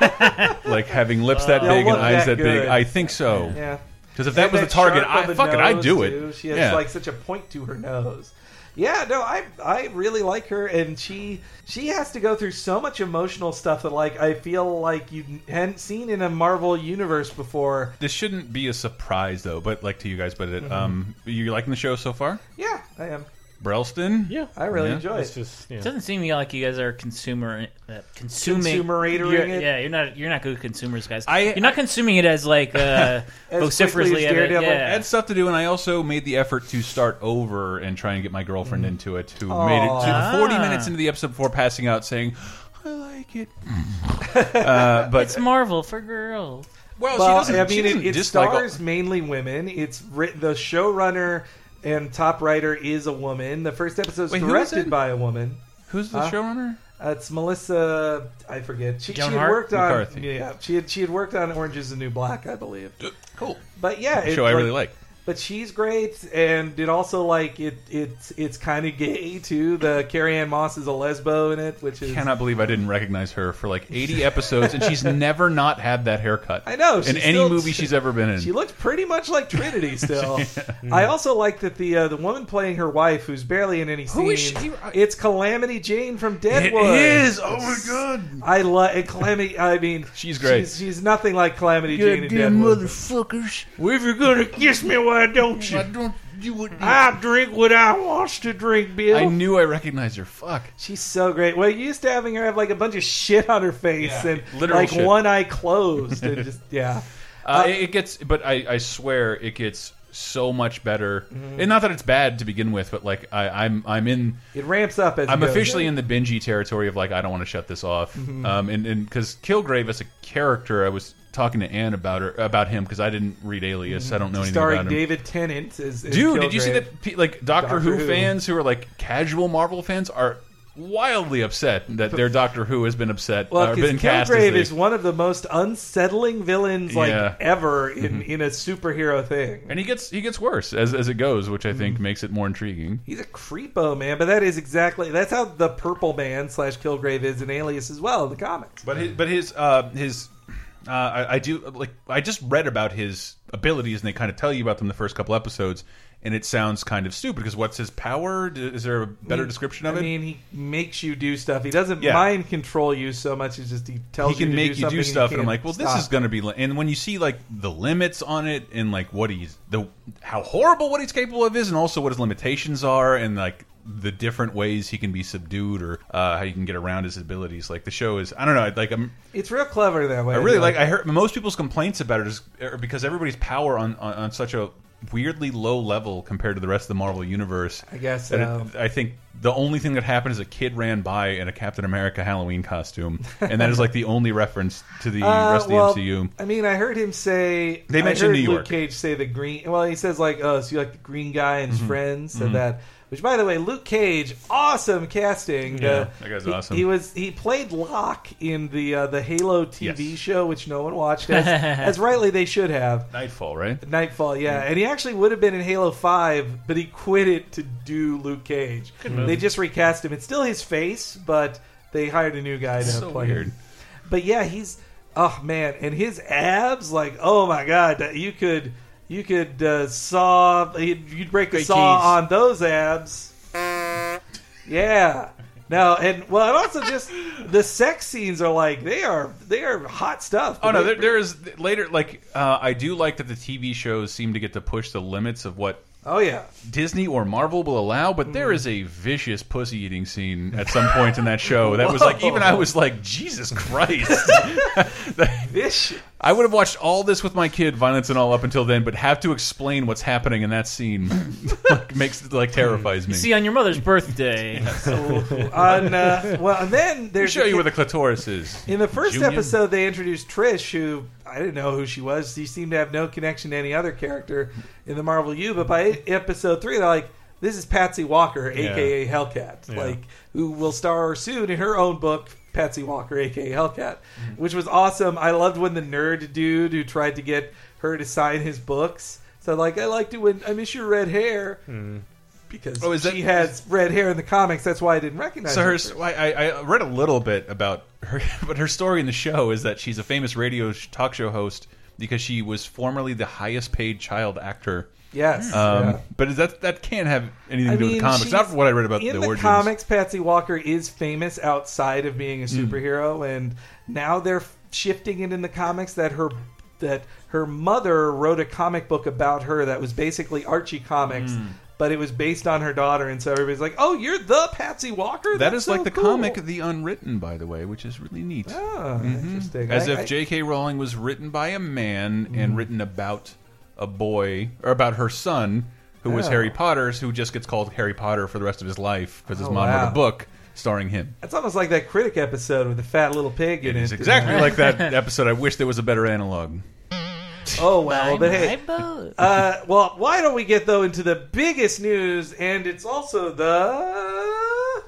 like having lips that big and eyes that that, big. I think so. yeah. Because if that was the target, I fuck it, I'd do it. too. She has yeah. like such a point to her nose. Yeah, no, I I really like her, and she she has to go through so much emotional stuff that like I feel like you hadn't seen in a Marvel universe before. this shouldn't be a surprise though, but like to you guys. But Mm-hmm. um, you liking the show so far? Yeah, I am. Brelston? Yeah. I really Yeah. enjoy It's it. just yeah. It doesn't seem like you guys are consumer uh, consuming. Consumeratering You're- it? Yeah, you're not. You're not good consumers, guys. I- you're not consuming it as like uh, As vociferously. quickly as it, Daredevil. Yeah. I had stuff to do, and I also made the effort to start over and try and get my girlfriend into it. Who made it to Aw. 40 minutes into the episode before passing out, saying, "I like it." uh, but it's Marvel for girls. well, Well, she doesn't. I she mean, doesn't it, it dislike all- stars mainly women. It's writ- the showrunner and top writer is a woman. The first episode's Wait, who is directed it? by a woman. Who's the Huh? showrunner? Uh, it's Melissa. I forget. She, Joan she had Hart? worked on. McCarthy. Yeah, she had she had worked on Orange Is the New Black, I believe. Cool. But yeah, it, show I really like. But she's great, and it also like it. It's it's kind of gay too. The Carrie Ann Moss is a lesbo in it, which is Cannot believe I didn't recognize her for like 80 episodes, and she's never not had that haircut. I know, in any still- movie she's ever been in. She looks pretty much like Trinity still. I also like that the uh, the woman playing her wife, who's barely in any Who is scenes, she? it's Calamity Jane from Deadwood. is. Oh my god. I love Calamity. I mean, She's great. She's, she's nothing like Calamity Jane in Deadwood. motherfuckers! Well, if you're gonna kiss me, why don't you? don't you would. I drink what I wants to drink, Bill. I knew I recognized her. Fuck. She's so great. Well, you used to having her have like a bunch of shit on her face Yeah, and literal like shit. one eye closed and just yeah. Uh, it it gets, but I, I swear it gets so much better. Mm-hmm. And not that it's bad to begin with, but like I, I'm, I'm in. It ramps up as I'm goes. officially in the bingey territory of like I don't want to shut this off. Mm-hmm. Um, and and because Kilgrave as a character, I was talking to Anne about her about him because I didn't read Alias. I don't know anything starring about him. David Tennant as, as Dude, did you see Kilgrave. that? Like Doctor, Doctor Who, Who. fans who are like casual Marvel fans are wildly upset that their Doctor Who has been upset Well, or because been cast as Kilgrave is one of the most unsettling villains like Yeah. Ever in, in a superhero thing. and he gets he gets worse as as it goes, which I Mm-hmm. think makes it more intriguing. He's a creepo man, but that is exactly that's how the Purple Man slash Kilgrave is in Alias as well in the comics. But his, but his uh, his uh, I, I do like I just read about his abilities and they kind of tell you about them the first couple episodes and it sounds kind of stupid because what's his power? Is there a better description of I it? I mean, he makes you do stuff. He doesn't Yeah. mind control you so much as just he tells he can you to make do you do stuff, and I'm like, well, this is going to be. Li and when you see like the limits on it, and like what he's the how horrible what he's capable of is, and also what his limitations are, and like the different ways he can be subdued or uh, how you can get around his abilities. Like the show is, I don't know, like I'm. It's real clever that way. I really like. I heard most people's complaints about it is because everybody's power on, on on such a weirdly low level compared to the rest of the Marvel universe. I guess so. it- I think the only thing that happened is a kid ran by in a Captain America Halloween costume, and that is like the only reference to the Uh, rest of the well, MCU. I mean, I heard him say They I mentioned heard New Luke Cage say the green. Well, he says like, "Oh, so you like the green guy and his Mm-hmm. friends?" Said that. Which, by the way, Luke Cage, awesome casting. Yeah, Uh, that guy's he- awesome. He was he played Locke in the uh, the Halo TV Yes. show, which no one watched, as, as rightly they should have. Nightfall, right? Nightfall, yeah, and he actually would have been in Halo Five, but he quit it to do Luke Cage. They just recast him. It's still his face, but they hired a new guy to So play weird. him. But yeah, he's oh man, and his abs, like oh my god, that you could you could uh, saw you'd break a Great saw keys. on those abs. Yeah. No, and well, and also just the sex scenes are like they are they are hot stuff. Oh no, there, there is later. Like uh, I do like that the TV shows seem to get to push the limits of what Oh yeah. Disney or Marvel will allow, but there Mm. is a vicious pussy eating scene at some point in that show that was like even I was like Jesus Christ. This. I would have watched all this with my kid, violence and all, up until then, but have to explain what's happening in that scene like, makes like terrifies me. See, on your mother's birthday, On uh, well, and then Let me there's show you where the clitoris is. In the first Junior? episode, they introduced Trish, who I didn't know who she was. She seemed to have no connection to any other character in the Marvel U. But by episode three, they're like, "This is Patsy Walker, aka Hellcat, Yeah. like who will star soon in her own book." Patsy Walker, aka Hellcat, Mm-hmm. which was awesome. I loved when the nerd dude who tried to get her to sign his books said, "Like I liked it when I miss your red hair." Because Oh, is that- she has red hair in the comics, that's why I didn't recognize So her. her, I, I I read a little bit about her, but her story in the show is that she's a famous radio talk show host because she was formerly the highest paid child actor. Yes, Um, yeah. But that that can't have anything I to do with mean, the comics. Not what I read about in the, the, comics. Patsy Walker is famous outside of being a Hmm. superhero, and now they're shifting it in the comics that her that her mother wrote a comic book about her that was basically Archie comics. Hmm. But it was based on her daughter, and so everybody's like, "Oh, you're the Patsy Walker." That That's is so like the cool." comic The Unwritten, by the way, which is really neat. Oh, interesting. As I- if J.K. Rowling was written by a man Mm. and written about a boy or about her son, who was Oh. Harry Potter's, who just gets called Harry Potter for the rest of his life because his Oh, mom wrote a book starring him. It's almost like that critic episode with the fat little pig in It it. is exactly like that episode. I wish there was a better analog. Oh well, but hey, boat. Uh, well, why don't we get though into the biggest news, and it's also the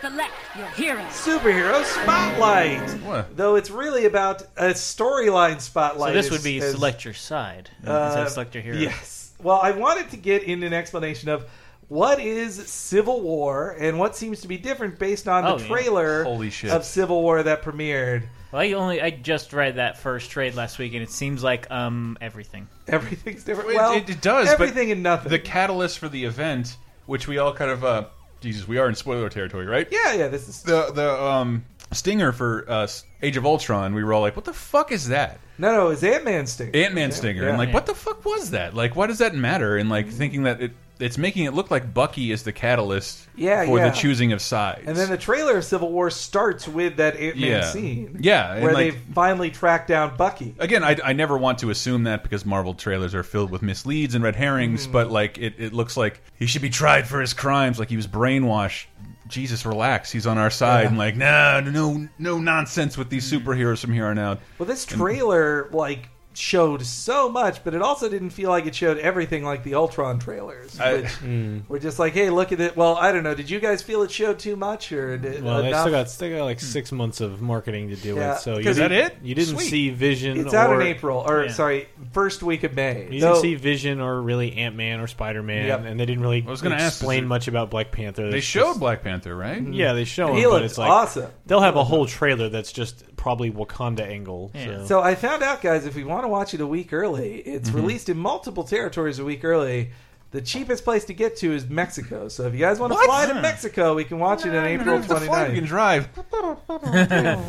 Select your hero. superhero spotlight. What? Though it's really about a storyline spotlight. so this would be as- select your side uh, instead of select your hero. Yes. Well, I wanted to get into an explanation of what is Civil War and what seems to be different based on Oh, the yeah. trailer Holy shit. of Civil War that premiered. Well, I only I just read that first trade last week, and it seems like um everything. Everything's different. It- well, it, it does. but everything and nothing. The catalyst for the event, which we all kind of, uh, Jesus, we are in spoiler territory, right? yeah, yeah. This is The the um, stinger for uh, Age of Ultron, we were all like, "What the fuck is that?" no, no. It's Ant Man stinger. Ant Man stinger, Yeah. and like, Yeah. what the fuck was that? Like, why does that matter? And like, thinking that it it's making it look like Bucky is the catalyst Yeah, for yeah. the choosing of sides. And then the trailer of Civil War starts with that Ant Man Yeah. scene. Yeah, Where like- they finally track down Bucky. Again, I, I never want to assume that because Marvel trailers are filled with misleads and red herrings, Mm. but like it, it looks like he should be tried for his crimes, like he was brainwashed. Jesus, relax. He's on our side, Yeah. and like, nah, no, no nonsense with these Mm. superheroes from here on out. Well, this trailer, like, showed so much, but it also didn't feel like it showed everything like the Ultron trailers. I- Which mm. were just like, hey, look at it. Well, I don't know. Did you guys feel it showed too much? or did, Well, they still got still got like six hmm. months of marketing to deal Yeah, with. So you 'cause Is that it? You didn't Sweet. see Vision. It's out in April, or Yeah. sorry, first week of May. You Though- didn't see Vision or really Ant Man or Spider Man, Yep. and they didn't really I was gonna ask, explain is it- much about Black Panther. They It's showed just- Black Panther, right? yeah, they show mm. him, he but it's like awesome. they'll have a whole trailer that's just probably Wakanda angle. Yeah. So. So I found out, guys, if we want to watch it a week early, it's Mm-hmm. released in multiple territories a week early. The cheapest place to get to is Mexico. So if you guys want to What? fly to Mexico, we can watch it on April Where's the flight? We can drive.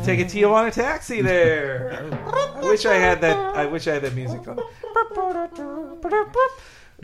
Take a Tijuana taxi there. I wish I had that. I wish I had that music on.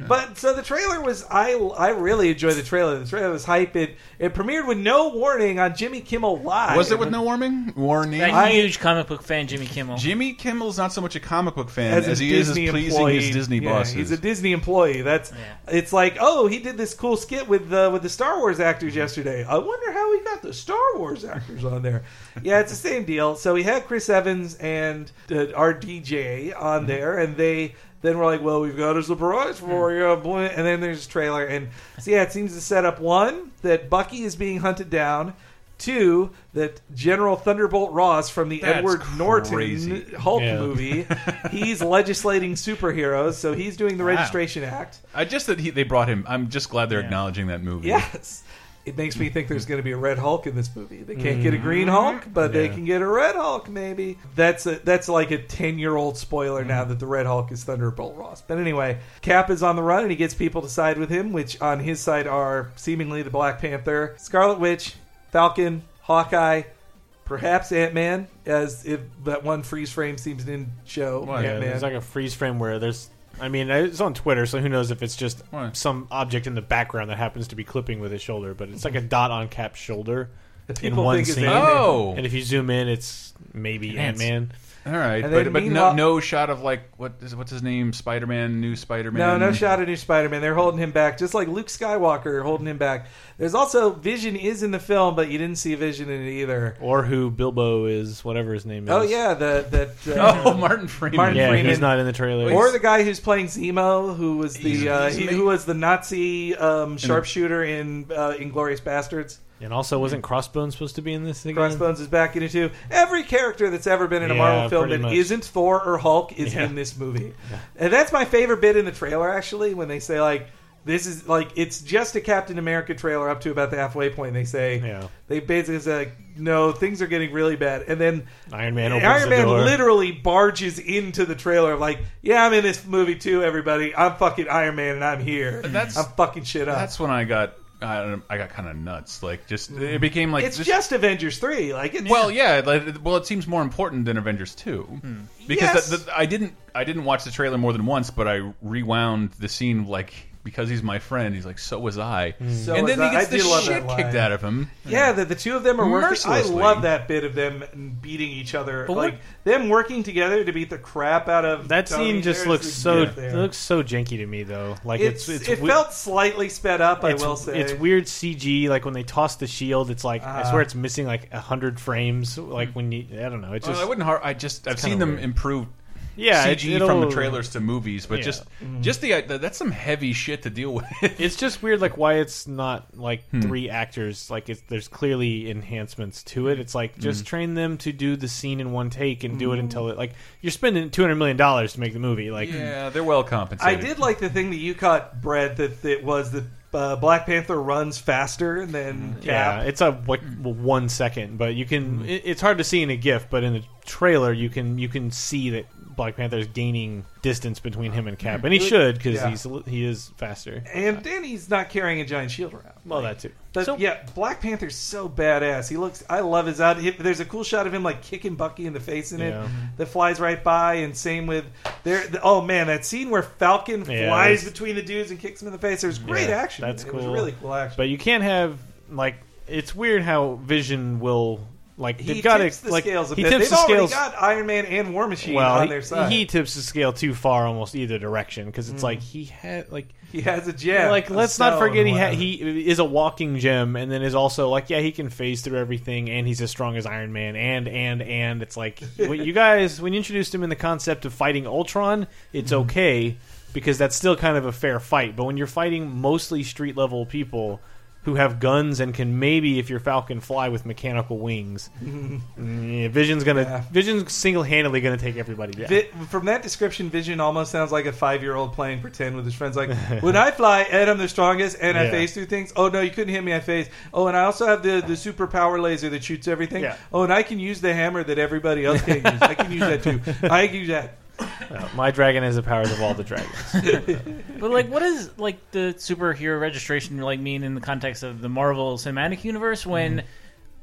But so the trailer was I I really enjoyed the trailer. The trailer was hype. It it premiered with no warning on Jimmy Kimmel Live. Was it with no warning? Warning. That I- huge comic book fan, Jimmy Kimmel. Jimmy Kimmel's not so much a comic book fan as as, a he Disney is as pleasing employee. his Disney Yeah, bosses. He's a Disney employee. That's Yeah. it's like, oh, he did this cool skit with the with the Star Wars actors yesterday. I wonder how he got the Star Wars actors on there. yeah, it's the same deal. So he had Chris Evans and uh, RDJ Mm-hmm. on there, and they then we're like, well, we've got a surprise for you, and then there's a trailer, and so yeah, it seems to set up one that Bucky is being hunted down. Two, that General Thunderbolt Ross from the That's Edward Norton crazy. Hulk Yeah. movie, he's legislating superheroes, so he's doing the Wow. Registration Act. I just that he, they brought him. I'm just glad they're acknowledging that movie. Yes. It makes me think there's going to be a red Hulk in this movie. They can't get a mm-hmm. green Hulk, but they Yeah. can get a red Hulk maybe. That's a, that's like a 10-year-old spoiler now mm. that the red Hulk is Thunderbolt Ross. But anyway, Cap is on the run and he gets people to side with him, which on his side are seemingly the Black Panther, Scarlet Witch, Falcon, Hawkeye, perhaps Ant-Man as if that one freeze frame seems to show yeah, Ant-Man. there's like a freeze frame where there's I mean, it's on Twitter, so who knows if it's just Why? some object in the background that happens to be clipping with his shoulder, but it's like a mm-hmm. dot on Cap's shoulder in people one think it's scene. Ant-Man. Oh, And if you zoom in, it's maybe Ant Ants. Man. All right, And but, but no, no shot of like what is what's his name? Spider Man, new Spider Man. No, no shot of new Spider-Man. They're holding him back, just like Luke Skywalker holding him back. There's also Vision is in the film, but you didn't see Vision in it either. Or who Bilbo is, whatever his name is. Oh yeah, the that uh, Oh, Martin Freeman. Martin Yeah, Freeman. he's not in the trailer. or the guy who's playing Zemo, who was the uh, he, who was the Nazi um, sharpshooter in uh, Inglourious Basterds. And also, wasn't Crossbones supposed to be in this again? Crossbones is back in it too. Every character that's ever been in a Yeah, Marvel film pretty that much. not Thor or Hulk is Yeah. in this movie, and that's my favorite bit in the trailer. Actually, when they say like. This is like it's just a Captain America trailer up to about the halfway point. They say Yeah. they basically say like, no, things are getting really bad, and then Iron Man opens Iron the Man door. literally barges into the trailer like, "Yeah, I'm in this movie too, everybody. I'm fucking Iron Man, and I'm here. That's- I'm fucking shit up. That's when I got I, I got kind of nuts. Like just it mm-hmm. became like it's just, Avengers three. Like, it's, Well, yeah. Like, well, it seems more important than Avengers Two hmm. because Yes. the, the, I didn't I didn't watch the trailer more than once, but I rewound the scene like because he's my friend. He's like, so was I, So and then he gets I the shit kicked out of him. yeah, the, the two of them are working. I love that bit of them beating each other, But like what- them working together to beat the crap out of That Tony. scene just looks so it looks so janky to me though. Like It's, it's, it's, it felt slightly sped up. I will say it's weird CG. Like when they toss the shield, it's like I Uh-huh. swear it's missing like a hundred frames. Like when you, I don't know. It's Well, just I wouldn't. I just I've seen them weird. improve. Yeah, CG it'll- from the trailers to movies, but Yeah. just Mm-hmm. just the that's some heavy shit to deal with. It's just weird, like why it's not like Hmm. three actors. Like it's, there's clearly enhancements to it. It's like Hmm. just train them to do the scene in one take and do it until it like you're spending two hundred million dollars to make the movie. Like yeah, they're well compensated. I did like the thing that you caught, Brett. That it was that uh, Black Panther runs faster than Yeah, it's a like one second, but you can. It, it's hard to see in a GIF, but in the trailer, you can you can see that Black Panther is gaining distance between him and Cap, and he should because Yeah. he's he is faster. And Danny's not carrying a giant shield around. Well, that too. But So- yeah, Black Panther's so badass. He looks. I love his out. he- There's a cool shot of him like kicking Bucky in the face in it Yeah. that flies right by. And same with there. The, oh man, that scene where Falcon Yeah, flies that's- between the dudes and kicks him in the face. There's great Yeah, action. that's It was cool. really cool action. But you can't have like it's weird how Vision will like he they've got tips to the like scales a he bit. tips They've the already scales. got Iron Man and War Machine well, on he, their side. he tips the scale too far, almost either direction, because it's like he had like He has a gem. like a let's not forget he ha- he is a walking gem, and then is also like yeah he can phase through everything, and he's as strong as Iron Man, and and and it's like you guys when you introduced him in the concept of fighting Ultron, it's Mm-hmm. okay because that's still kind of a fair fight, but when you're fighting mostly street level people. Who have guns and can maybe, if you're Falcon, fly with mechanical wings? Yeah, Vision's gonna Yeah. Vision's single handedly gonna take everybody down. Vi- from that description, Vision almost sounds like a five-year-old playing pretend with his friends. Like, when I fly and I'm the strongest and I Yeah. phase through things. Oh no, you couldn't hit me. I phase. Oh, and I also have the the super power laser that shoots everything. Yeah. Oh, and I can use the hammer that everybody else can't use. I can use that too. I can use that. Uh, my dragon has the powers of all the dragons. But like, what does like the superhero registration like mean in the context of the Marvel Cinematic Universe when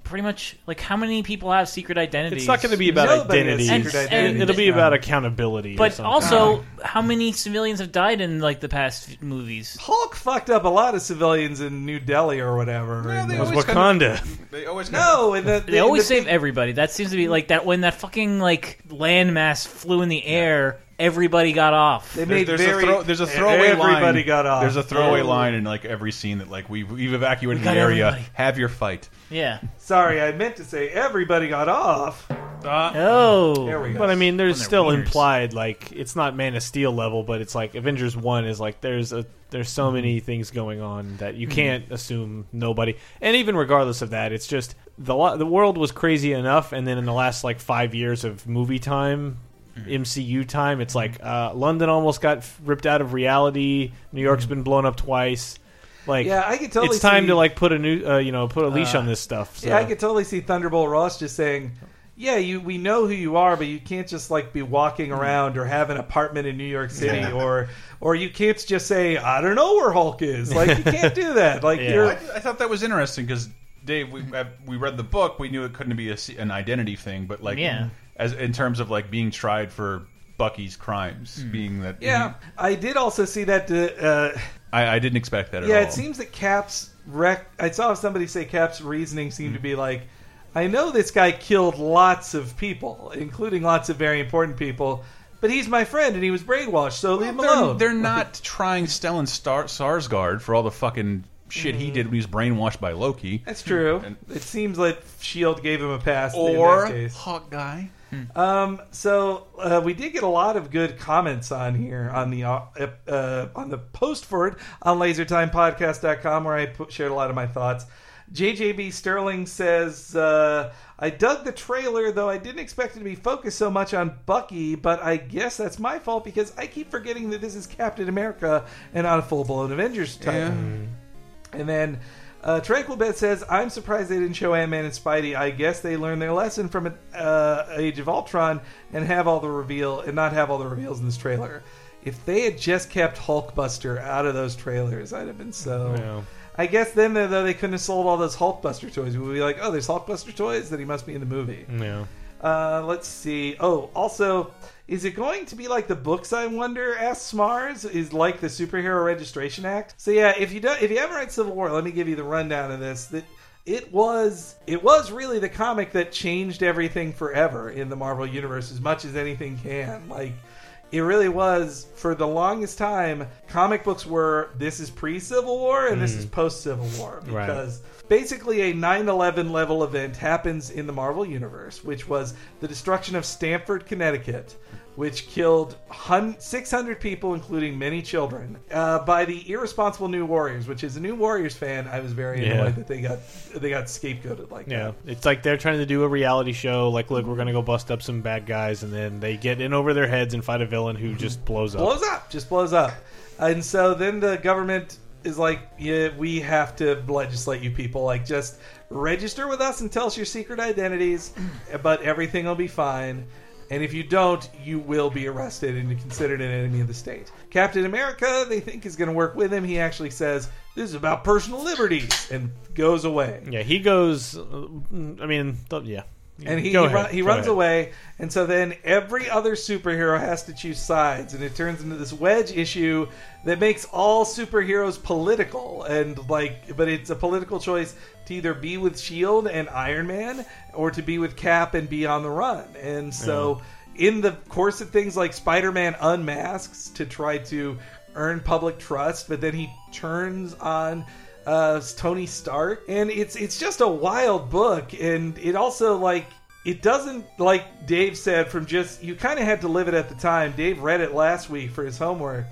pretty much like how many people have secret identities? It's not going to be about Nobody has identity. secret And- identity. and- It'll be about accountability. or But something. also, how many civilians have died in like the past f- movies? Hulk fucked up a lot of civilians in New Delhi or whatever. Yeah, And they the- it was always kind Wakanda. They always no, and the, They always the, save everybody. That seems to be like that when that fucking like landmass flew in the air, everybody got off. They There's, made there's very, a throw, there's a throwaway line. Everybody got off. There's a throwaway Oh. line in like every scene that like we've, we've evacuated We the area. everybody. Have your fight. yeah. Sorry, I meant to say everybody got off. Uh, oh. There we go. But I mean, there's still wieners. implied like it's not Man of Steel level, but it's like Avengers One is like there's a there's so many mm-hmm. things going on that you mm-hmm. can't assume nobody. And even regardless of that, it's just the lo- the world was crazy enough, and then in the last like five years of movie time. MCU time, it's like uh, London almost got ripped out of reality. New York's been blown up twice. Like, Yeah, I could totally it's time see- to like put a new, uh, you know, put a leash Uh, on this stuff. So. Yeah, I could totally see Thunderbolt Ross just saying, "Yeah, you we know who you are, but you can't just like be walking around or have an apartment in New York City, Yeah. or or you can't just say I don't know where Hulk is. Like you can't do that. Like Yeah. you're I, I thought that was interesting because Dave, we uh, we read the book. We knew it couldn't be a, an identity thing, but like Yeah. As in terms of like being tried for Bucky's crimes, hmm. being that Yeah, I did also see that. Uh, I, I didn't expect that at yeah, it seems that Cap's rec. I saw somebody say Cap's reasoning seemed to be hmm. like, I know this guy killed lots of people, including lots of very important people, but he's my friend and he was brainwashed, so leave him they're, alone. they're not trying Stellan Star- Sarsgaard for all the fucking shit he hmm. did when he was brainwashed by Loki. That's true. And- it seems like Shield gave him a pass in Or that case. Um, so uh, we did get a lot of good comments on here on the uh, uh, on the post for it on LaserTimePodcast.com where I put, shared a lot of my thoughts. JJB Sterling says, uh, I dug the trailer, though I didn't expect it to be focused so much on Bucky, but I guess that's my fault because I keep forgetting that this is Captain America and not a full blown Avengers title. And then uh, Tranquil Bet says, I'm surprised they didn't show Ant Man and Spidey. I guess they learned their lesson from uh, Age of Ultron and have all the reveal and not have all the reveals in this trailer. If they had just kept Hulkbuster out of those trailers, I'd have been so. Yeah. I guess then though they couldn't have sold all those Hulkbuster toys. We'd be like, oh, there's Hulkbuster toys, then he must be in the movie. Yeah. Uh, let's see. Oh, also, is it going to be like the books? I wonder. Asks Smars. Is like the Superhero Registration Act. So yeah, if you don't, if you haven't read Civil War, let me give you the rundown of this. That it was it was really the comic that changed everything forever in the Marvel universe as much as anything can. Like. It really was for the longest time. Comic books were this is pre Civil War and this hmm. is post Civil War because basically a 9-11 level event happens in the marvel universe which was the destruction of stamford connecticut which killed 600 people including many children uh, by the irresponsible new warriors which is a new warriors fan i was very Yeah. annoyed that they got they got scapegoated like Yeah, that it's like they're trying to do a reality show. Like, look, we're gonna go bust up some bad guys, and then they get in over their heads and fight a villain who just blows up. blows up just blows up and so then the government is like yeah we have to legislate you people like just register with us and tell us your secret identities but everything will be fine and if you don't you will be arrested and considered an enemy of the state captain america they think is going to work with him he actually says this is about personal liberties and goes away Yeah, he goes. uh, I mean, th- yeah, and he Go he, ahead, run, he go runs ahead. away and so then every other superhero has to choose sides and it turns into this wedge issue that makes all superheroes political and like but it's a political choice to either be with shield and iron man or to be with cap and be on the run. And so in the course of things like spider-man unmasks to try to earn public trust but then he turns on uh, Tony Stark, and it's it's just a wild book, and it also like it doesn't like Dave said from just you kind of had to live it at the time. Dave read it last week for his homework,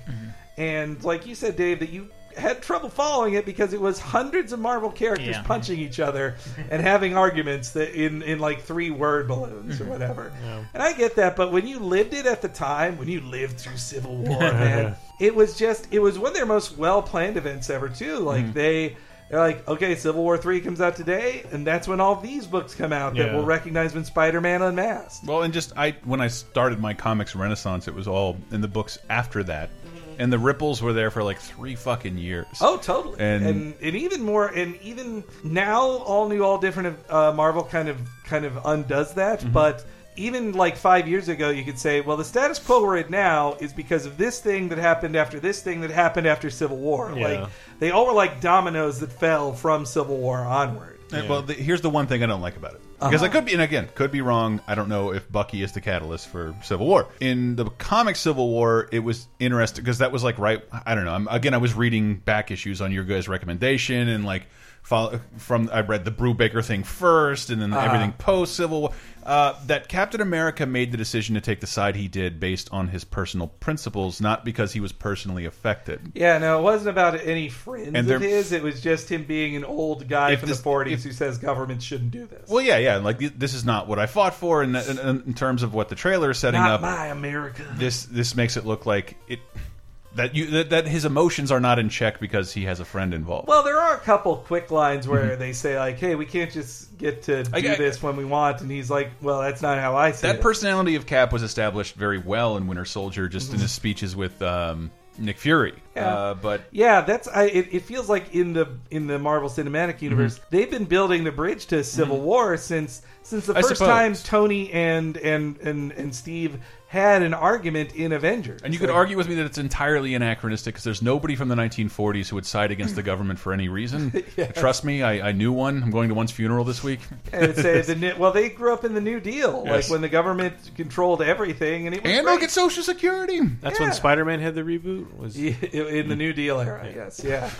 and like you said, Dave, that you had trouble following it because it was hundreds of Marvel characters Yeah. punching each other and having arguments that in in like three word balloons or mm-hmm. whatever. And I get that, but when you lived it at the time, when you lived through Civil War, man, it was just it was one of their most well planned events ever too. Like mm-hmm. they they're like, okay, Civil War three comes out today, and that's when all these books come out that Yeah. we'll recognize when Spider Man unmasked. Well, and just I when I started my comics renaissance, it was all in the books after that, and the ripples were there for like three fucking years. Oh, totally. And- And, and even more, and even now, all new, all different. Uh, Marvel kind of kind of undoes that, Mm-hmm. but. Even like five years ago, you could say, well, the status quo we're in now is because of this thing that happened after this thing that happened after Civil War. Yeah. Like they all were like dominoes that fell from Civil War onward. And, Well, the, here's the one thing I don't like about it uh-huh. because I could be, and again, could be wrong. I don't know if Bucky is the catalyst for Civil War. In the comic Civil War, it was interesting because that was like right. I don't know. I'm, again, I was reading back issues on your guys' recommendation and like follow, from I read the Brubaker thing first, and then everything post Civil War. Uh, that Captain America made the decision to take the side he did based on his personal principles, not because he was personally affected. Yeah, no, it wasn't about any friends And of his. It was just him being an old guy from this- the 40s if- who says government shouldn't do this. Well, yeah, yeah. Like this is not what I fought for, and in, in, in terms of what the trailer is setting Not up, my America. this this makes it look like it that you that, that his emotions are not in check because he has a friend involved. Well, there are a couple quick lines where they say like, "Hey, we can't just get to do Mm-hmm. I- I- this when we want," and he's like, "Well, that's not how I see that it." personality of Cap was established very well in Winter Soldier, just in his speeches with um, Nick Fury. Yeah. Uh, but yeah, that's I. It, it feels like in the in the Marvel Cinematic Universe, they've been building the bridge to Civil War since since the Mm-hmm. I first suppose. time Tony and and and and Steve had an argument in Avengers. And you could Like, argue with me that it's entirely anachronistic because there's nobody from the 1940s who would side against the government for any reason. Trust me, I, I knew one. I'm going to one's funeral this week. and say the well, they grew up in the New Deal, like when the government controlled everything, and it was And they'll get Social Security. That's Yeah. when Spider-Man had the reboot. Was Yeah, in the New Deal era, I guess. Yeah.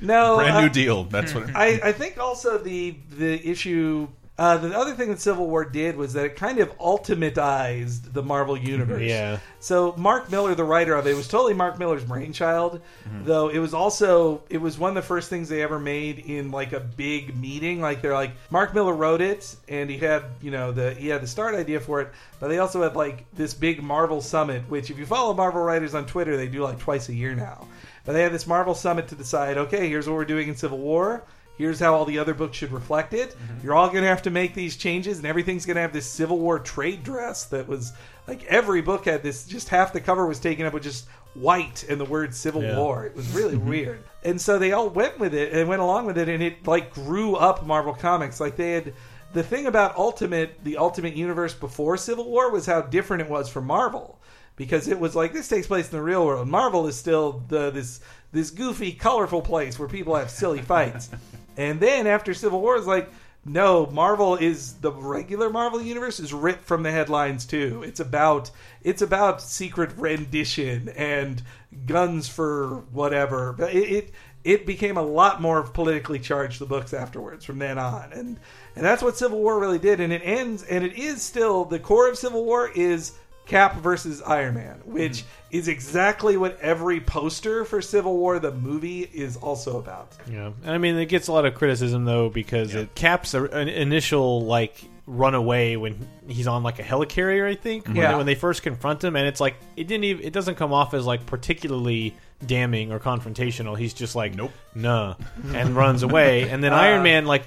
No, Brand uh, new deal. That's what. I, I think also the the issue. Uh, the other thing that Civil War did was that it kind of ultimatized the Marvel universe. Yeah. So Mark Millar, the writer of it, was totally Mark Millar's brainchild. Though it was also it was one of the first things they ever made in like a big meeting. Like they're like Mark Millar wrote it, and he had you know the he had the start idea for it, but they also had like this big Marvel summit. Which if you follow Marvel writers on Twitter, they do like twice a year now. But they had this Marvel summit to decide. Okay, here's what we're doing in Civil War. Here's how all the other books should reflect it. Mm-hmm. You're all going to have to make these changes, and everything's going to have this Civil War trade dress that was like every book had this. Just half the cover was taken up with just white and the word Civil Yeah. War. It was really mm-hmm. weird, and so they all went with it and went along with it, and it like grew up Marvel Comics. Like they had the thing about Ultimate, the Ultimate Universe before Civil War was how different it was from Marvel because it was like this takes place in the real world. Marvel is still the this this goofy, colorful place where people have silly fights. and then after Civil War, it's like no, Marvel is the regular Marvel universe is ripped from the headlines too. It's about it's about secret rendition and guns for whatever. But it, it it became a lot more politically charged the books afterwards from then on and and that's what civil war really did and it ends and it is still the core of civil war is cap versus iron man which is exactly what every poster for civil war the movie is also about Yeah, and I mean it gets a lot of criticism though because it caps a, an initial like runaway when he's on like a helicarrier, I think. When, Yeah. they, when they first confront him, and it's like it didn't even it doesn't come off as like particularly damning or confrontational. He's just like Nope. nah, and runs away. And then Uh. Iron Man like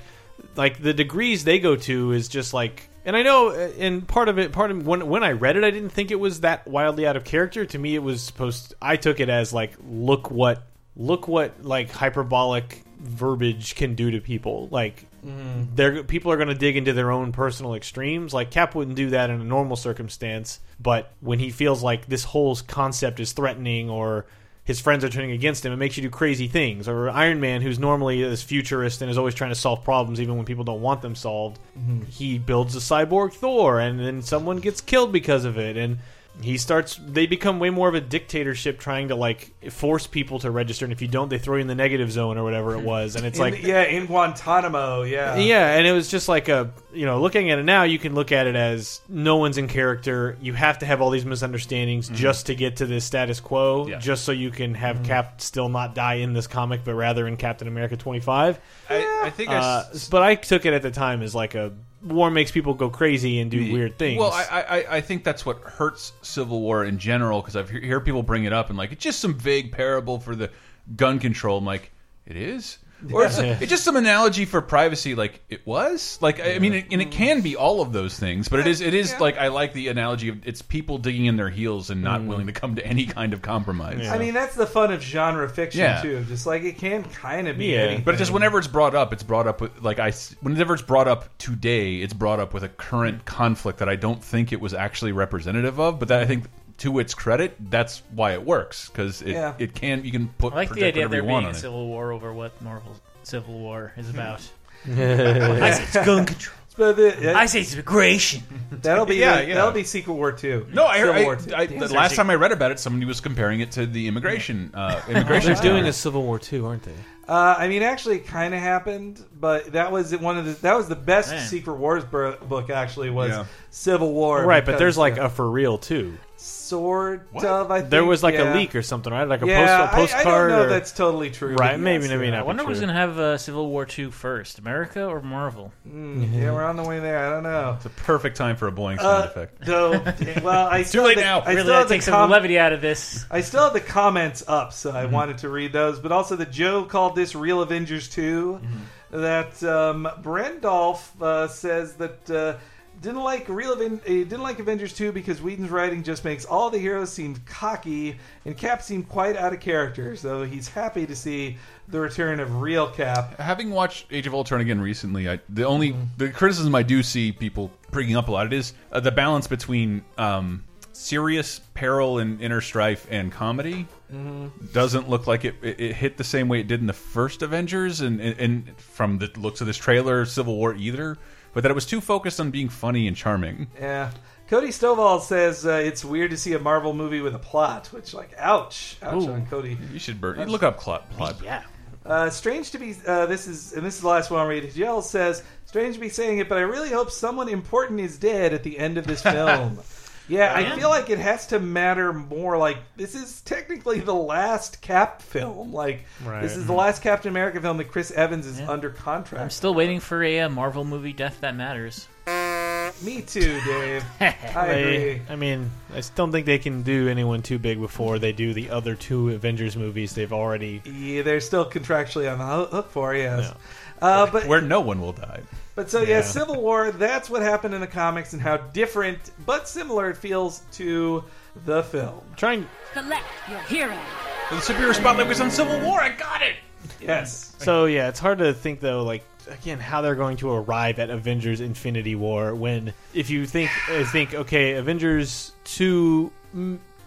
like the degrees they go to is just like. And I know, uh, and part of it, part of when when I read it, I didn't think it was that wildly out of character. To me, it was supposed. I took it as like, look what look what like hyperbolic verbiage can do to people. Like they're people are going to dig into their own personal extremes. Like Cap wouldn't do that in a normal circumstance, but when he feels like this whole concept is threatening or his friends are turning against him, it makes you do crazy things. Or Iron Man, who's normally this futurist and is always trying to solve problems even when people don't want them solved, mm-hmm. he builds a cyborg Thor, and then someone gets killed because of it, and he starts they become way more of a dictatorship trying to like force people to register and if you don't they throw you in the negative zone or whatever it was and it's In- like yeah in guantanamo yeah yeah, and it was just like a you know, looking at it now, you can look at it as no one's in character. You have to have all these misunderstandings just to get to this status quo, Yeah. just so you can have Cap still not die in this comic, but rather in Captain America twenty five. I, I think I Uh, s- but I took it at the time as like a war makes people go crazy and do weird things. Well, I, I I think that's what hurts Civil War in general because I've he- hear people bring it up and like it's just some vague parable for the gun control. I'm like, it is. Or it's, Yeah. it's just some analogy for privacy, like it was. Like I mean, it, and it can be all of those things, but it is. It is Yeah. like I like the analogy of it's people digging in their heels and Mm. not willing to come to any kind of compromise. Yeah. I mean, that's the fun of genre fiction Yeah. too. Just like it can kind of be. Yeah. anything. But just whenever it's brought up, it's brought up with like I. s- Whenever it's brought up today, it's brought up with a current conflict that I don't think it was actually representative of. But that I think, to its credit, that's why it works because it Yeah. it can you can put I like the idea of whatever there being a civil war over what Marvel Civil War is about. I say it's gun control. But the- I say it's immigration. that'll be Yeah, that, yeah. that'll be Secret War two. No, I, Civil I, War two. I, the last time I read about it, somebody was comparing it to the immigration uh, immigration. they're doing a Civil War too, aren't they? Uh, I mean, actually, it kind of happened, but that was one of the that was the best Man. Secret Wars book. Actually, was Yeah. Civil War. Right, but there's like uh, a for real too. Sort What? of. I think There was like yeah. a leak or something, right? Like a yeah, post, a I- I, postcard. don't know or- that's totally true. Right, maybe, yes, maybe yeah. not. I wonder true. who's going to have uh, Civil War 2 first, America or Marvel? Mm, yeah, we're on the way there. I don't know. It's a perfect time for a boing sound Uh, effect. though, well, I too still late have the- now. I really, still that have the takes some levity out of this. I still have the comments up, so I wanted to read those. But also, the Joe called this "Real Avengers 2. That um, Brendolf uh, says that uh, didn't like Real Aven- uh, didn't like Avengers two because Whedon's writing just makes all the heroes seem cocky and Cap seem quite out of character. So he's happy to see the return of real Cap. Having watched Age of Ultron again recently, I, the only the criticism I do see people bringing up a lot it is uh, the balance between um, serious peril and inner strife and comedy doesn't look like it, it, it hit the same way it did in the first Avengers, and, and, and from the looks of this trailer, Civil War either. But that it was too focused on being funny and charming. Yeah. Cody Stovall says uh, it's weird to see a Marvel movie with a plot, which, like, ouch. Ouch Ooh. on Cody. You should burn. Look up plot. plot. Yeah. Uh, strange to be. Uh, this is and this is the last one I'll read. Jill says, "Strange to be saying it, but I really hope someone important is dead at the end of this film." Yeah, I feel like it has to matter more. Like this is technically the last Cap film. Like Right. this is the last Captain America film that Chris Evans is Yeah. under contract. I'm contract. still waiting for a uh, Marvel movie Death That Matters. Me too, Dave. I agree. They, I mean, I still don't think they can do anyone too big before they do the other two Avengers movies. They've already. Yeah, they're still contractually on the ho- hook for yes. No. Uh, but Where no one will die. But so yeah. Yeah. Civil War. That's what happened in the comics, and how different but similar it feels to the film. Trying. Select your hero. The superior spotlight was on Civil War. I got it. Yes. So yeah, it's hard to think though. Like again, how they're going to arrive at Avengers: Infinity War when if you think uh, think okay, Avengers two.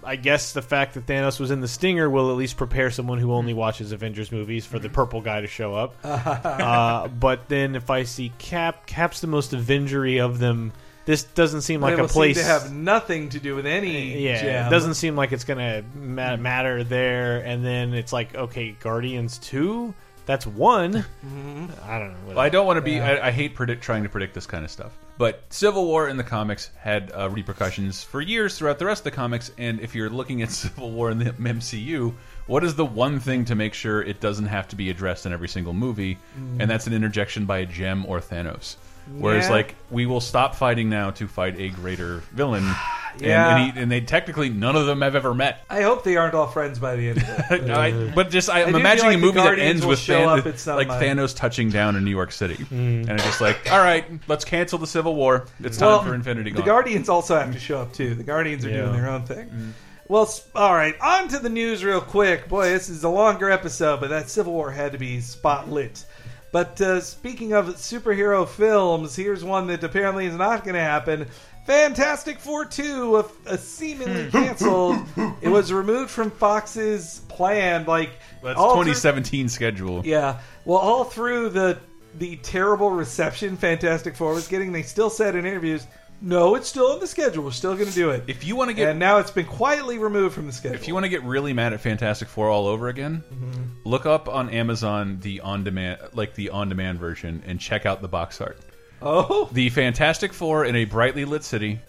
I guess the fact that Thanos was in the Stinger will at least prepare someone who only watches Avengers movies for the purple guy to show up. uh, but then if I see Cap, Cap's the most Avengery of them. This doesn't seem like a place to have nothing to do with any. yeah, gem. it doesn't seem like it's gonna ma- matter there. And then it's like, okay, Guardians two, that's one. Mm-hmm. I don't know. Well, I don't want to be. I, I hate predict trying to predict this kind of stuff. But Civil War in the comics had uh, repercussions for years throughout the rest of the comics. And if you're looking at Civil War in the MCU, what is the one thing to make sure it doesn't have to be addressed in every single movie? And that's an interjection by a gem or Thanos. Whereas, Yeah. like, we will stop fighting now to fight a greater villain. Yeah. And, and, he, and they technically none of them have ever met. I hope they aren't all friends by the end of it. No, I, but just I, I am imagining like a movie that ends with show Than- up at some, like Thanos touching down in New York City, Mm. and it's just like, all right, let's cancel the Civil War. It's time Well, for Infinity the Guardians also have to show up too. The Guardians are Yeah. doing their own thing. Well, all right. On to the news, real quick. Boy, this is a longer episode, but that Civil War had to be spotlit. But uh, speaking of superhero films, here's one that apparently is not going to happen. Fantastic Four 2, a, a seemingly canceled. it was removed from Fox's plan. Like That's all through- 2017 schedule. yeah. Well, all through the the terrible reception Fantastic Four was getting, they still said in interviews, "No, it's still in the schedule. We're still going to do it." If you want to get and now it's been quietly removed from the schedule. if you want to get really mad at Fantastic Four all over again, Mm-hmm. look up on Amazon the on demand like the on demand version and check out the box art. oh, The Fantastic Four in a brightly lit city.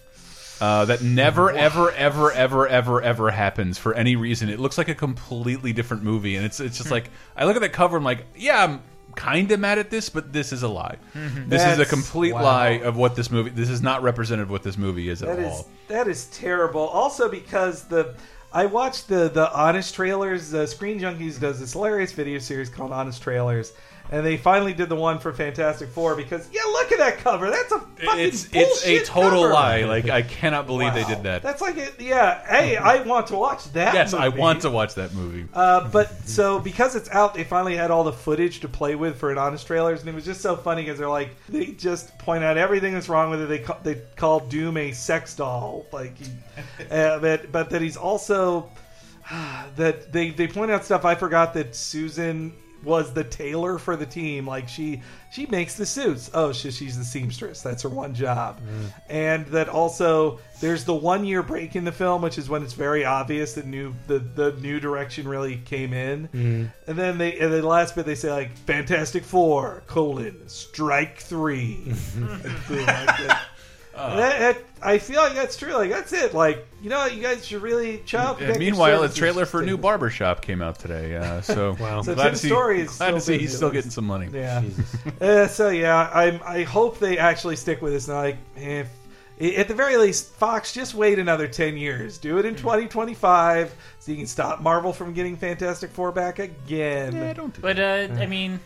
Uh, that never, ever, ever, ever, ever, ever happens for any reason. It looks like a completely different movie, and it's it's Hmm. just like I look at that cover. I'm like, yeah, I'm kind of mad at this, but this is a lie. This is a Mm-hmm. That's- complete wow. lie of what this movie. This is not representative of what this movie is at that is all. that is terrible. Also because the I watched the the Honest Trailers. Uh, Screen Junkies does this hilarious video series called Honest Trailers. And they finally did the one for Fantastic Four because yeah, look at that cover. That's a fucking It's it's a total cover. lie. Like I cannot believe they did that. That's like it. Yeah. Hey, I want to watch that. yes, I want to watch that movie. Uh, but so because it's out, they finally had all the footage to play with for an honest trailers, and it was just so funny because they're like they just point out everything that's wrong with it. They call, they call Doom a sex doll, like, he, uh, but but that he's also that they they point out stuff. I forgot that Susan was the tailor for the team. Like she she makes the suits. Oh, she, she's the seamstress. That's her one job. Mm. And that also there's the one year break in the film, which is when it's very obvious that new the, the new direction really came in. Mm-hmm. And then they and the last bit they say like Fantastic Four colon strike three. Like that. That- that- I feel like that's true. Like that's it. Like you know, you guys should really chop. And meanwhile, a trailer for a new barbershop came out today. Uh, so Wow. So glad Tim to see, Story is glad to still see he's still getting some money. Yeah. Uh, so yeah, I I hope they actually stick with this. And like, if at the very least, Fox just wait another ten years. Do Hmm. it in twenty twenty five, so you can stop Marvel from getting Fantastic Four back again. Yeah, don't do But uh, I mean,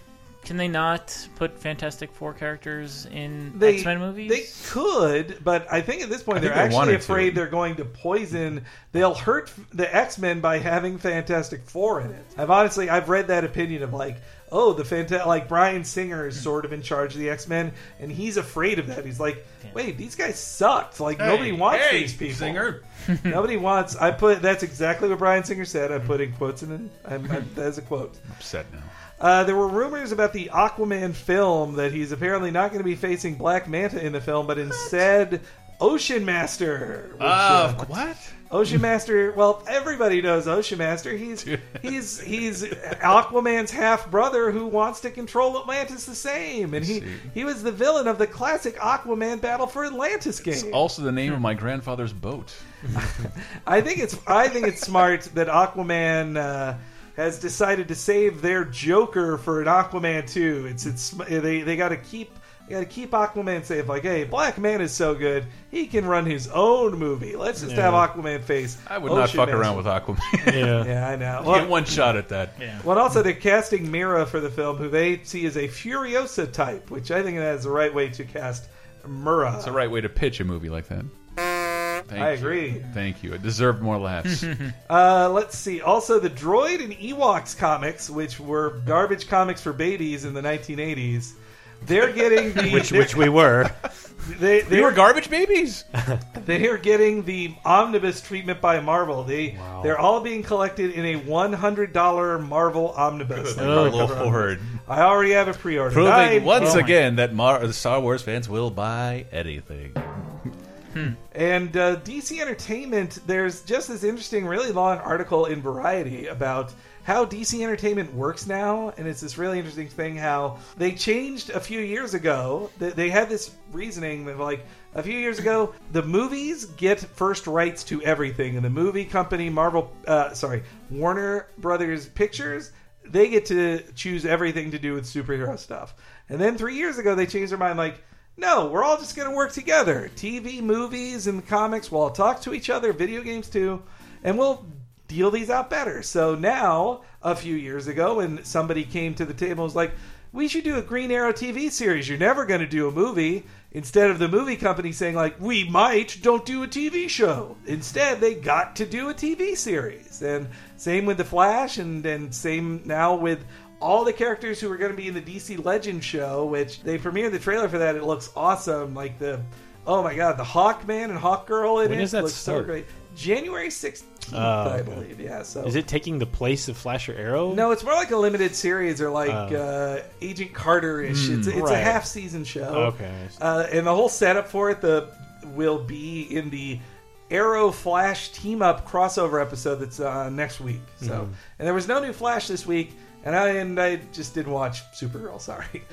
Can they not put Fantastic Four characters in They, X Men movies? They could, but I think at this point I they're think they actually afraid to. they're going to poison. They'll hurt the X Men by having Fantastic Four in it. I've honestly I've read that opinion of like, oh, the Fanta- like Bryan Singer is sort of in charge of the X Men, and he's afraid of that. He's like, wait, these guys sucked. Like nobody wants hey, these people. Singer. Nobody wants. I put that's exactly what Bryan Singer said. I'm putting quotes in. I'm, I'm, that's a quote. Upset now. Uh, there were rumors about the Aquaman film that he's apparently not going to be facing Black Manta in the film, but instead Ocean Master. which, uh, Uh, what? Ocean Master. Well, everybody knows Ocean Master. He's he's he's Aquaman's half brother who wants to control Atlantis the same, and he he was the villain of the classic Aquaman Battle for Atlantis game. It's also the name of my grandfather's boat. I think it's I think it's smart that Aquaman uh, has decided to save their Joker for an Aquaman 2. It's it's they they got to keep they got to keep Aquaman safe. Like, hey, Black Man is so good, he can run his own movie. Let's just have Aquaman face. I would not Ocean fuck Master. around with Aquaman. Yeah. Yeah, I know. Get one shot at that. yeah. well, also they're casting Mera for the film, who they see as a Furiosa type, which I think that is the right way to cast Mera. It's the right way to pitch a movie like that. Thank I you. agree. Thank you. It deserved more laughs. Uh, let's see. Also, the Droid and Ewoks comics, which were garbage comics for babies in the 1980s, they're getting the Which which we were. they they were garbage babies. they're getting the omnibus treatment by Marvel. They they're all being collected in a one hundred dollar Marvel omnibus. Oh, Lord. I already have a pre order. Proving I- once oh again that Mar- the Star Wars fans will buy anything. And uh, DC Entertainment, there's just this interesting, really long article in Variety about how DC Entertainment works now, and it's this really interesting thing how they changed a few years ago. They, they had this reasoning that, like, a few years ago, the movies get first rights to everything, and the movie company, Marvel, uh, sorry, Warner Brothers Pictures, they get to choose everything to do with superhero stuff. And then three years ago, they changed their mind, like, no, we're all just going to work together. TV, movies, and comics We'll all talk to each other, video games too, and we'll deal these out better. So now, a few years ago, when somebody came to the table and was like, we should do a Green Arrow TV series. You're never going to do a movie. Instead of the movie company saying, like, we might, don't do a TV show. Instead, they got to do a TV series. And same with The Flash, and, and same now with all the characters who are going to be in the DC Legend show, which they premiered the trailer for that. It looks awesome. Like the, oh my god, the Hawkman and Hawkgirl in When it does that looks so start? great. January sixteenth, Oh, I okay. believe. Yeah. So Is it taking the place of Flash or Arrow? No, it's more like a limited series or like Oh. uh, Agent Carter ish. it's it's a half season show. Okay. Uh, and the whole setup for it the will be in the Arrow Flash team up crossover episode that's uh, next week. So, and there was no new Flash this week, and I and I just didn't watch Supergirl. Sorry.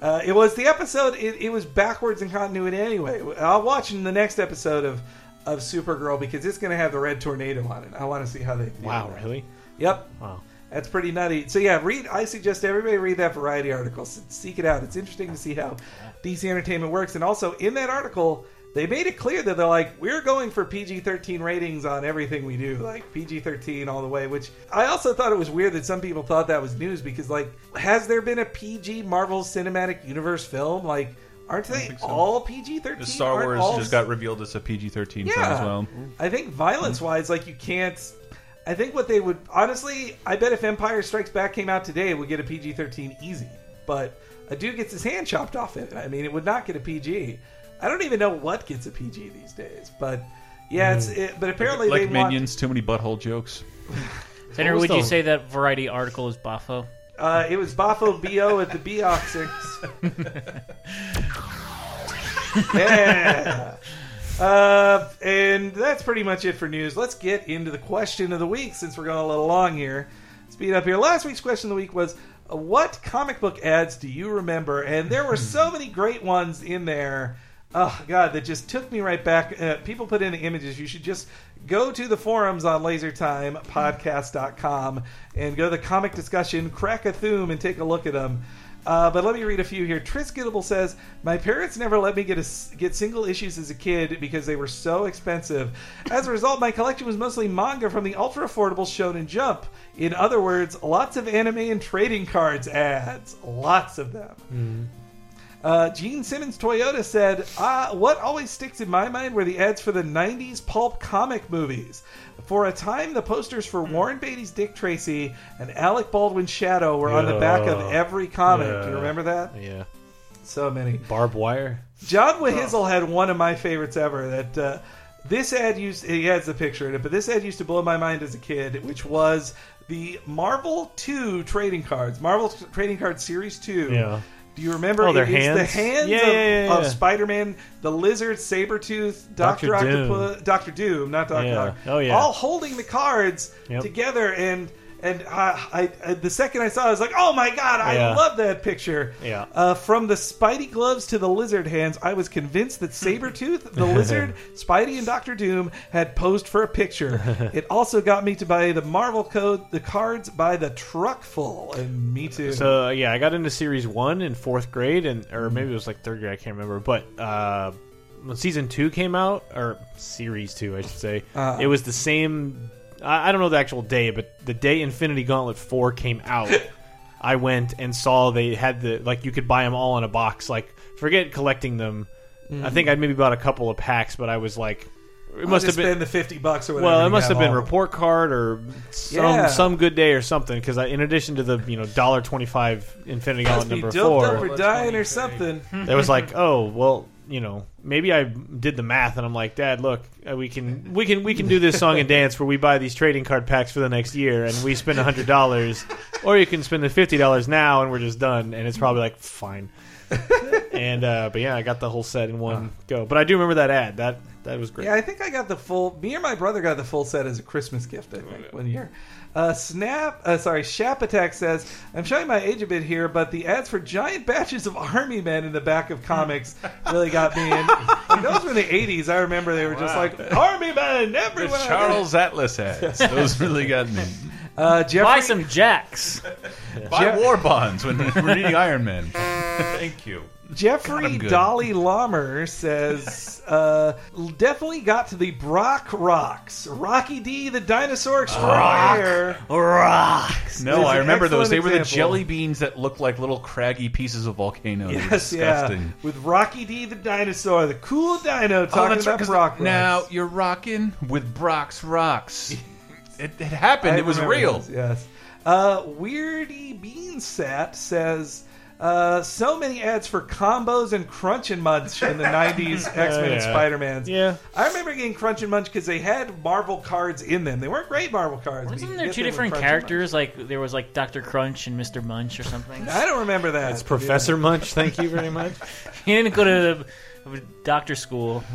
Uh, it was the episode. It, it was backwards in continuity anyway. I'll watch in the next episode of of Supergirl because it's going to have the red tornado on it. I want to see how they. Wow, really? Yep. Wow. That's pretty nutty. So yeah, read. I suggest everybody read that Variety article. Seek it out. It's interesting to see how DC Entertainment works. And also in that article, they made it clear that they're like, we're going for PG-13 ratings on everything we do, like PG-13 all the way. Which I also thought it was weird that some people thought that was news because like, has there been a PG Marvel Cinematic Universe film? Like, aren't they so. all PG-13? The Star Wars all- just got revealed as a PG-13 film as well. I think violence wise, like you can't. I think what they would honestly, I bet if Empire Strikes Back came out today, it would get a PG thirteen easy. But a dude gets his hand chopped off in it. I mean, it would not get a PG. I don't even know what gets a PG these days. But yeah, it's. It, but apparently like they want. Minions, too many butthole jokes. Senator, was would you say that Variety article is Bafo? Uh, it was Bafo Bo at the Beoxics. yeah. Uh, and that's pretty much it for news. Let's get into the question of the week since we're going a little long here. Speed up here. Last week's question of the week was uh, What comic book ads do you remember? And there were so many great ones in there. Oh, God, that just took me right back. Uh, people put in the images. You should just go to the forums on lasertimepodcast.com and go to the comic discussion, crack a thum, and take a look at them. Uh, but let me read a few here. Tris Gittable says, "My parents never let me get a get single issues as a kid because they were so expensive. As a result, my collection was mostly manga from the ultra affordable Shonen Jump. In other words, lots of anime and trading cards ads, lots of them." Uh, Gene Simmons Toyota said, uh, What always sticks in my mind were the ads for the 90s pulp comic movies. For a time, the posters for Warren Beatty's Dick Tracy and Alec Baldwin's Shadow were on the back of every comic. Do you remember that? Yeah. So many. Barbed wire. John Wahizel had one of my favorites ever. That uh, this ad used. He has the picture in it, but this ad used to blow my mind as a kid, which was the Marvel Two trading cards, Marvel Trading Card Series Two. Yeah. Do you remember? Oh, their It's the hands? hands Yeah, of, yeah, yeah, of. Spider-Man, the Lizard, Sabretooth, Doctor Dr. Octopus, Doctor Doom, not Doctor. Yeah. Ock, Oh, yeah. All holding the cards Yep. together, and and I, I the second I saw, it, I was like, oh my god, I Yeah. love that picture. Yeah. Uh, from the Spidey gloves to the lizard hands, I was convinced that Sabretooth, the lizard, Spidey, and Doctor Doom had posed for a picture. it also got me to buy the Marvel code, the cards by the truckful, and me too. So uh, yeah, I got into series one in fourth grade, and or maybe it was like third grade. I can't remember. But uh, when season two came out, or series two, I should say, Uh. it was the same. I, I don't know the actual day, but the day Infinity Gauntlet four came out, I went and saw they had the like you could buy them all in a box. Like forget collecting them. I mm-hmm. think I maybe bought a couple of packs, but I was like, it must have been the fifty bucks or whatever. well, it must have been all. report card or some Yeah. some good day or something. Because in addition to the you know dollar twenty five Infinity Gauntlet number four, or dying or something. it was like, oh well, you know, maybe I did the math and I'm like, Dad, look, uh, we can we can we can do this song and dance where we buy these trading card packs for the next year and we spend hundred dollars, or you can spend the fifty dollars now and we're just done. And it's probably like fine. and uh, but yeah, I got the whole set in one go. But I do remember that ad. That that was great. Yeah, I think I got the full. Me and my brother got the full set as a Christmas gift. I think one year. Uh, Snap, uh, sorry, Shap Attack says, "I'm showing my age a bit here, but the ads for giant batches of army men in the back of comics really got me in. Like, those were in the '80s. I remember they were just like army men The everywhere. Charles Atlas ads. Those really got me. uh, Jeffrey, Buy some jacks. Buy Jeff- war bonds when we're needing Iron Man. Thank you. Jeffrey Dolly Lammer says, uh, definitely got to the Brock Rocks. Rocky D, the dinosaur extraordinaire. Rocks. No, There's I remember those. They were the example. jelly beans that looked like little craggy pieces of volcano. They were Yes, yeah. disgusting. With Rocky D, the dinosaur, the cool dino, talking Oh, that's right. Brock Rocks. now you're rocking with Brock's rocks. it, it happened. I it was real. those, yes. Uh, Weirdy Beansat says. Uh, so many ads for combos and Crunch and Munch in the 90s X Men and yeah. Spider Mans. Yeah. I remember getting Crunch and Munch because they had Marvel cards in them. They weren't great Marvel cards. but you Wasn't there two different characters? Like there was like Dr. Crunch and Mr. Munch or something. I don't remember that. It's Professor Munch. Thank you very much. He didn't go to the doctor school.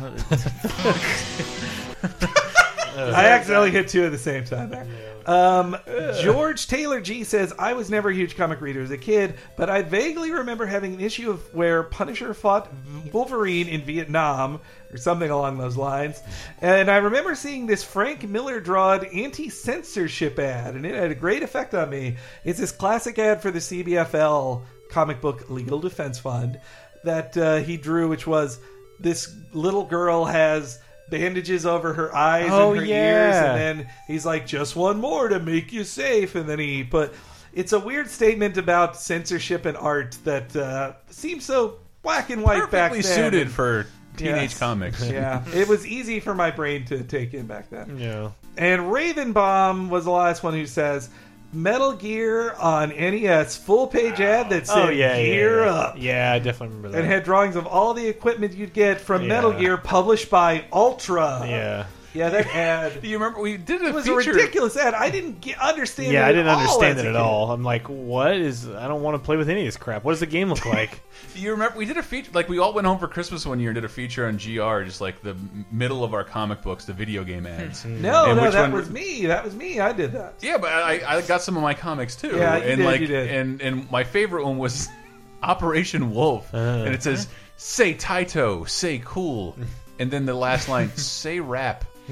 I accidentally hit two at the same time there. Um, George Taylor G says, I was never a huge comic reader as a kid, but I vaguely remember having an issue of where Punisher fought Wolverine in Vietnam or something along those lines. And I remember seeing this Frank Miller drawed anti censorship ad, and it had a great effect on me. It's this classic ad for the CBFL comic book Legal Defense Fund that uh, he drew, which was this little girl has bandages over her eyes Oh, and her ears, and then he's like, "Just one more to make you safe," and then he put. It's a weird statement about censorship and art that uh, seems so black and white back Perfectly then. suited for teenage Yes. comics. yeah, it was easy for my brain to take in back then. Yeah. And Ravenbaum was the last one who says Metal Gear on NES full page ad that oh, said Oh yeah, yeah, Gear yeah. Up. Yeah, I definitely remember that. And had drawings of all the equipment you'd get from Yeah. Metal Gear published by Ultra. yeah. Yeah, that ad. Do you remember we did a It was feature? a ridiculous ad. I didn't get, understand Yeah, it I didn't understand it at all. I'm like, what is? I don't want to play with any of this crap. What does the game look like? Do you remember we did a feature? Like we all went home for Christmas one year and did a feature on GR, just like the middle of our comic books, the video game ads. No, And no, that one- was me. That was me. I did that. Yeah, but I, I got some of my comics too. Yeah, you and did, like, you did. and and my favorite one was Operation Wolf, Uh-huh. and it says "Say Taito, say cool," and then the last line "Say rap."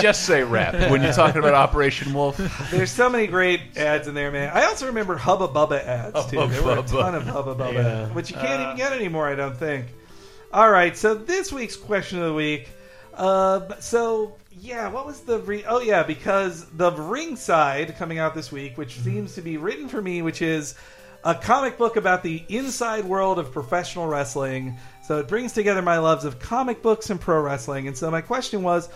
Just say rap when you're talking about Operation Wolf. There's so many great ads in there, man. I also remember Hubba Bubba ads too. Hubba there were a Bubba. ton of Hubba Bubba, Yeah. which you can't even get anymore. I don't think. All right, so this week's question of the week. Uh, so yeah, what was the re- oh yeah because the Ringside coming out this week, which seems to be written for me, which is a comic book about the inside world of professional wrestling. So it brings together my loves of comic books and pro wrestling. And so my question was,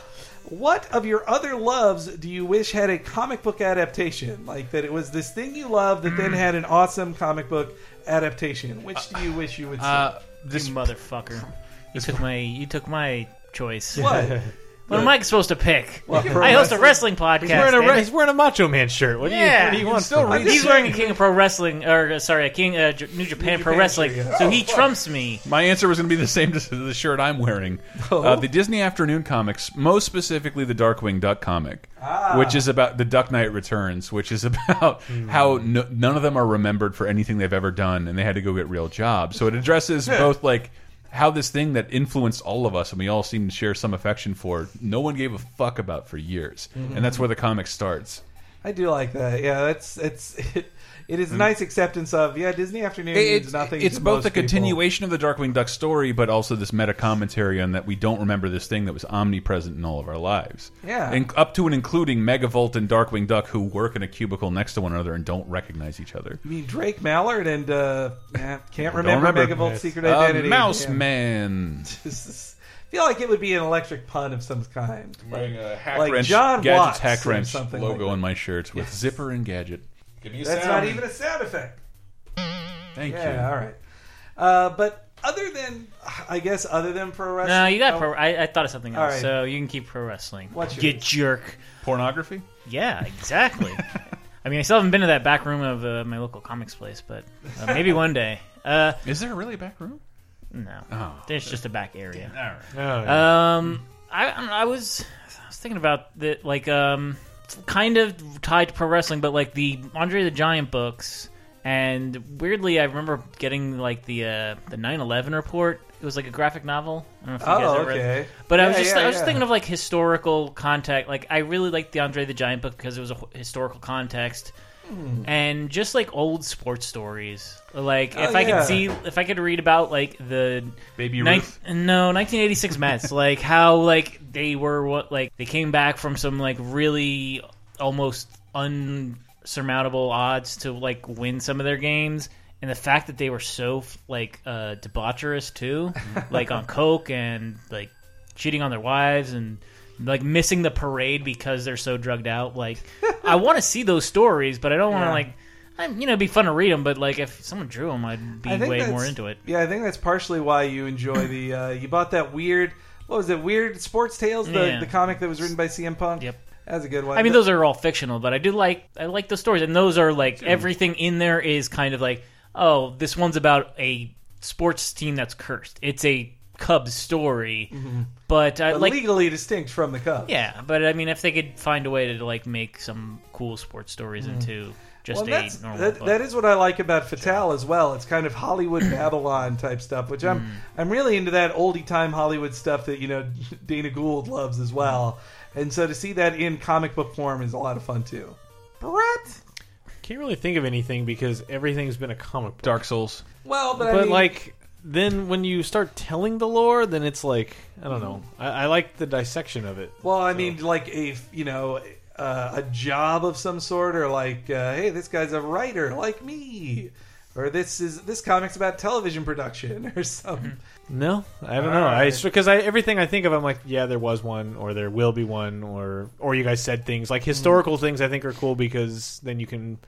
what of your other loves do you wish had a comic book adaptation? Like that it was this thing you loved that then had an awesome comic book adaptation. Which do you wish you would see? Uh, this you motherfucker. You took my you took my choice. what? What am I supposed to pick? What, I host a wrestling? wrestling podcast. He's wearing, a, damn re- it. he's wearing a Macho Man shirt. What do you, Yeah. what do you You want? still from read him? He's wearing a King of Pro Wrestling, or uh, sorry, a King uh, J- New Japan Pro Japan Wrestling. shirt, yeah. So Oh, he fuck. trumps me. My answer was going to be the same as the shirt I'm wearing. Oh. Uh, the Disney Afternoon comics, most specifically the Darkwing Duck comic, which is about the Duck Knight Returns, which is about how no, none of them are remembered for anything they've ever done, and they had to go get real jobs. So it addresses both like how this thing that influenced all of us and we all seem to share some affection for, no one gave a fuck about for years, and that's where the comic starts. I do like that. Yeah, that's it's it, it is a nice acceptance of yeah. Disney Afternoon means It's, nothing. it's to both most a people. continuation of the Darkwing Duck story, but also this meta commentary on that we don't remember this thing that was omnipresent in all of our lives. Yeah. and up to and including Megavolt and Darkwing Duck, who work in a cubicle next to one another and don't recognize each other. You mean Drake Mallard and uh, yeah, can't remember, remember. Megavolt's secret Uh, identity. Mouse Yeah. Man. I feel like it would be an electric pun of some kind. Wearing a hack Like wrench, John Gadget's Watts hack wrench logo like on my shirt with zipper and gadget. Give me a That's sound. not even a sound effect. Thank Yeah, you. all right. Uh, but other than, I guess, other than pro wrestling. No, you got oh, pro. I, I thought of something All else, right. so you can keep pro wrestling. What's you yours? jerk? Pornography. Yeah, exactly. I mean, I still haven't been to that back room of uh, my local comics place, but uh, maybe one day. Uh, Is there really a back room? no, Oh. there's just a back area. All right. Oh, yeah. Um, I I don't know, I was I was thinking about that, like um, it's kind of tied to pro wrestling, but like the Andre the Giant books. And weirdly, I remember getting like the uh, the 9/11 report. It was like a graphic novel. I don't know if you guys Oh, ever read okay. But I was just yeah, I was just yeah. thinking of like historical context. Like I really liked the Andre the Giant book because it was a historical context. And just like old sports stories, like if Oh, I yeah. could see, if I could read about like the Baby Nin- Ruth. no, 1986 Mets. like how like they were what like they came back from some like really almost unsurmountable odds to like win some of their games. And the fact that they were so like uh, debaucherous too, like on coke and like cheating on their wives and like missing the parade because they're so drugged out. Like I want to see those stories, but I don't want to Yeah. like. I'm, you know, it'd be fun to read them, but like if someone drew them, I'd be I think way that's- more into it. Yeah, I think that's partially why you enjoy the. Uh, you bought that weird. What was it? Weird Sports Tales, the, Yeah. the comic that was written by CM Punk. Yep. That's a good one. I mean, those are all fictional, but I do like I like the stories, and those are like everything in there is kind of like, oh, this one's about a sports team that's cursed. It's a Cubs story, but I but like, legally distinct from the Cubs. yeah, but I mean, if they could find a way to like make some cool sports stories into just Mm-hmm. Well, that's, a normal that, book. that is what I like about Fatale as well. It's kind of Hollywood Babylon type stuff, which Mm. I'm I'm really into that oldie time Hollywood stuff that you know Dana Gould loves as well. And so to see that in comic book form is a lot of fun too. Brett. Can't really think of anything because everything's been a comic book. Dark Souls. Well, but, I mean, like then when you start telling the lore, then it's like I don't know. I, I like the dissection of it. well, I mean, like a you know uh, a job of some sort, or like, uh, hey, this guy's a writer like me, or this is this comic's about television production or something. No, I don't know. I because I everything I think of, I'm like, yeah, there was one, or there will be one, or or you guys said things like historical things. I think are cool because then you can.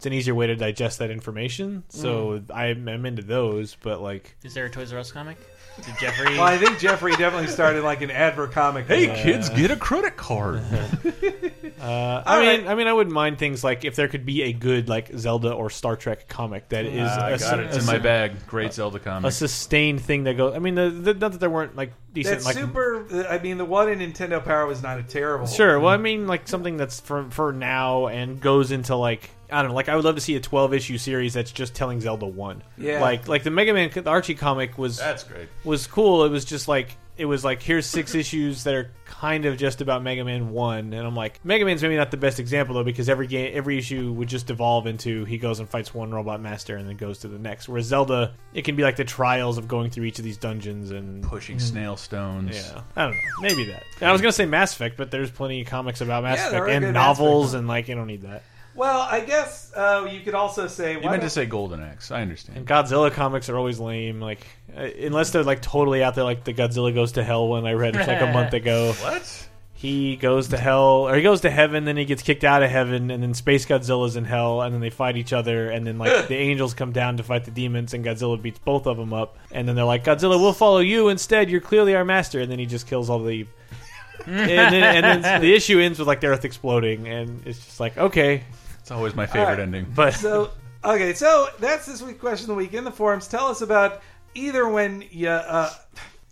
It's an easier way to digest that information. So I'm, I'm into those, but like, is there a Toys R Us comic? Did Jeffrey? Well, I think Jeffrey definitely started like an advert comic. Hey Uh, kids, get a credit card. uh, I All mean. I mean, I wouldn't mind things like if there could be a good like Zelda or Star Trek comic that is Ah, I a, got it. It's in my bag. Great Zelda comic. a comic. sustained thing that goes. I mean, the, the, not that there weren't like decent That like super. I mean, the one in Nintendo Power was not a terrible. Sure. Well, I mean, like something that's for for now and goes into like I don't know. Like I would love to see a twelve issue series that's just telling Zelda one. Yeah. Like like the Mega Man the Archie comic was That's great. was cool. It was just like it was like here's six issues that are kind of just about Mega Man One, and I'm like Mega Man's maybe not the best example though because every game every issue would just devolve into he goes and fights one robot master and then goes to the next. Whereas Zelda, it can be like the trials of going through each of these dungeons and Pushing mm-hmm. snail stones. yeah, I don't know, maybe that. And I was gonna say Mass Effect, but there's plenty of comics about Mass Yeah, there Effect are and good Mass novels, Effect and like you don't need that. Well, I guess uh, you could also say. You why meant to don't- say Golden Axe. I understand. And Godzilla comics are always lame, like uh, unless they're like totally out there, like the Godzilla goes to hell one I read like a month ago. What? he goes to hell or he goes to heaven then he gets kicked out of heaven and then space godzilla's in hell and then they fight each other and then like the angels come down to fight the demons and godzilla beats both of them up and then they're like godzilla we'll follow you instead you're clearly our master and then he just kills all the and, then, and then the issue ends with like the earth exploding and it's just like okay It's always my favorite right. ending. but So okay, so that's this week's question of the week in the forums. Tell us about either when you uh,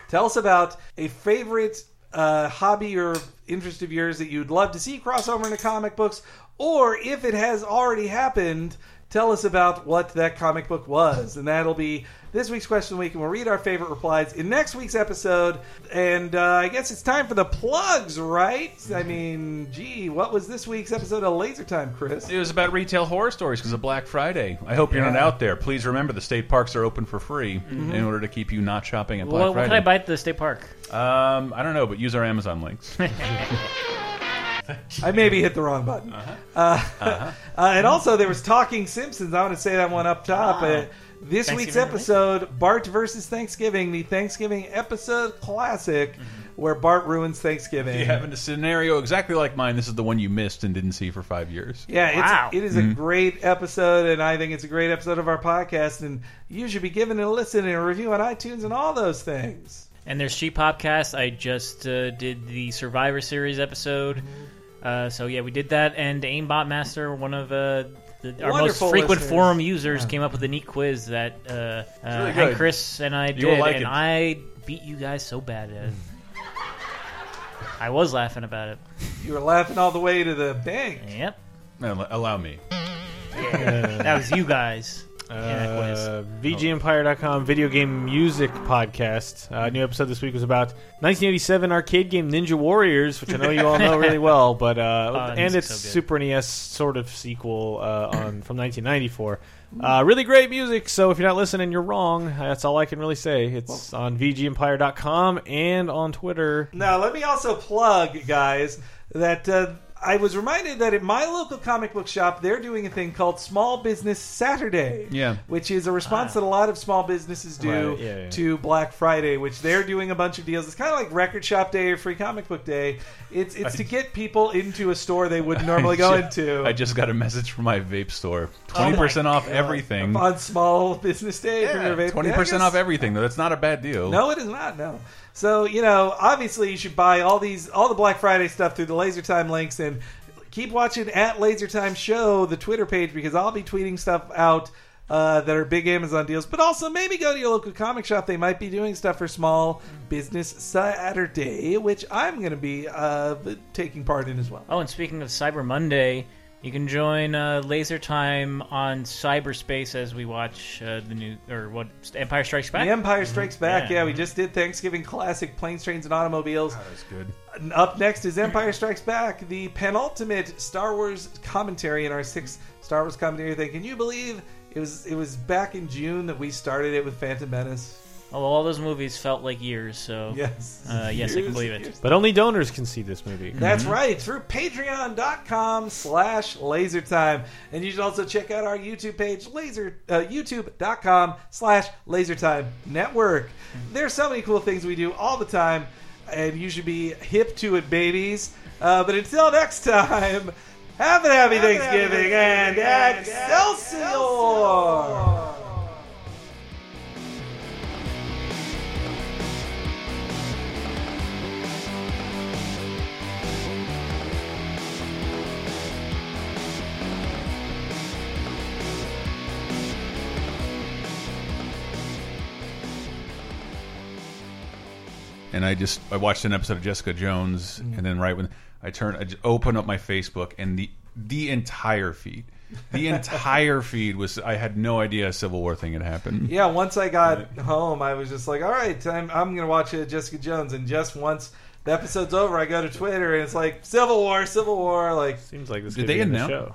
tell us about a favorite uh, hobby or interest of yours that you'd love to see crossover into comic books, or if it has already happened. Tell us about what that comic book was, and that'll be this week's question of the week, and we'll read our favorite replies in next week's episode. And uh, I guess it's time for the plugs, right? I mean, gee, what was this week's episode of Laser Time, Chris? It was about retail horror stories because of Black Friday. I hope you're not out there. Please remember the state parks are open for free in order to keep you not shopping at Black What, what can I buy at the state park? Um, I don't know, but use our Amazon links. I maybe hit the wrong button. uh uh, and also, there was Talking Simpsons. I want to say that one up top. Uh, this week's Thanksgiving episode, Bart versus Thanksgiving, the Thanksgiving episode classic, where Bart ruins Thanksgiving. if you have a scenario exactly like mine, this is the one you missed and didn't see for five years. Yeah, it's, Wow. it is a great episode, and I think it's a great episode of our podcast. And you should be giving it a listen and a review on iTunes and all those things. And there's Sheep Podcast. I just uh, did the Survivor Series episode. Uh, so yeah, we did that. And Aimbot Master, one of uh, the, our most Wonderful frequent listeners. forum users, came up with a neat quiz that uh, uh, really Hank good. Chris and I did, will like and it. I beat you guys so bad at it. I was laughing about it. You were laughing all the way to the bank. Yep, Now, Allow me. that was you guys. In that quiz. Uh, VGEmpire.com video game music podcast. Uh, new episode this week was about 1987 arcade game Ninja Warriors, which I know you all know really well, but uh, Oh, and its so. Super NES sort of sequel uh, on from 1994. Uh, really great music. So if you're not listening, you're wrong. That's all I can really say. It's on VGEmpire.com and on Twitter. Now, let me also plug, guys, that uh, I was reminded that at my local comic book shop, they're doing a thing called Small Business Saturday. Yeah. Which is a response that a lot of small businesses do. Right, yeah, yeah. to Black Friday, which they're doing a bunch of deals. It's kind of like Record Shop Day or Free Comic Book Day. It's it's to get people into a store they wouldn't normally go I ju- into. I just got a message from my vape store. Oh 20% off God. everything. on Small Business Day for your vape. Twenty percent off everything, though. That's not a bad deal. No, it is not. No. So you know, obviously, you should buy all these, all the Black Friday stuff through the Laser Time links, and keep watching at Laser Time Show, the Twitter page, because I'll be tweeting stuff out uh, that are big Amazon deals. But also, maybe go to your local comic shop; they might be doing stuff for Small Business Saturday, which I'm going to be uh, taking part in as well. Oh, and speaking of Cyber Monday, you can join uh, Laser Time on cyberspace as we watch uh, the new or what Empire Strikes Back. The Empire Strikes Back. Yeah. Yeah. we just did Thanksgiving classic planes, trains, and automobiles. That's good. Up next is Empire Strikes Back, the penultimate Star Wars commentary in our sixth Star Wars commentary thing. Can you believe it was it was back in June that we started it with Phantom Menace? Although all those movies felt like years, so Yes. Uh, yes, I can Years believe it. years. But only donors can see this movie. That's right, through patreon.com slash lasertime. And you should also check out our YouTube page, laser uh, youtube.com slash lasertime network. There's so many cool things we do all the time, and you should be hip to it, babies. Uh, but until next time, have a happy Thanksgiving and Excelsior! And I just I watched an episode of Jessica Jones, Mm-hmm. and then right when I turned, I just opened up my Facebook, and the the entire feed the entire feed was. I had no idea a Civil War thing had happened. Yeah, once I got home, I was just like, all right, I'm, I'm going to watch uh, Jessica Jones. And just once the episode's over, I go to Twitter and it's like, Civil War, Civil War. Like, Seems like this Did could they be in the show.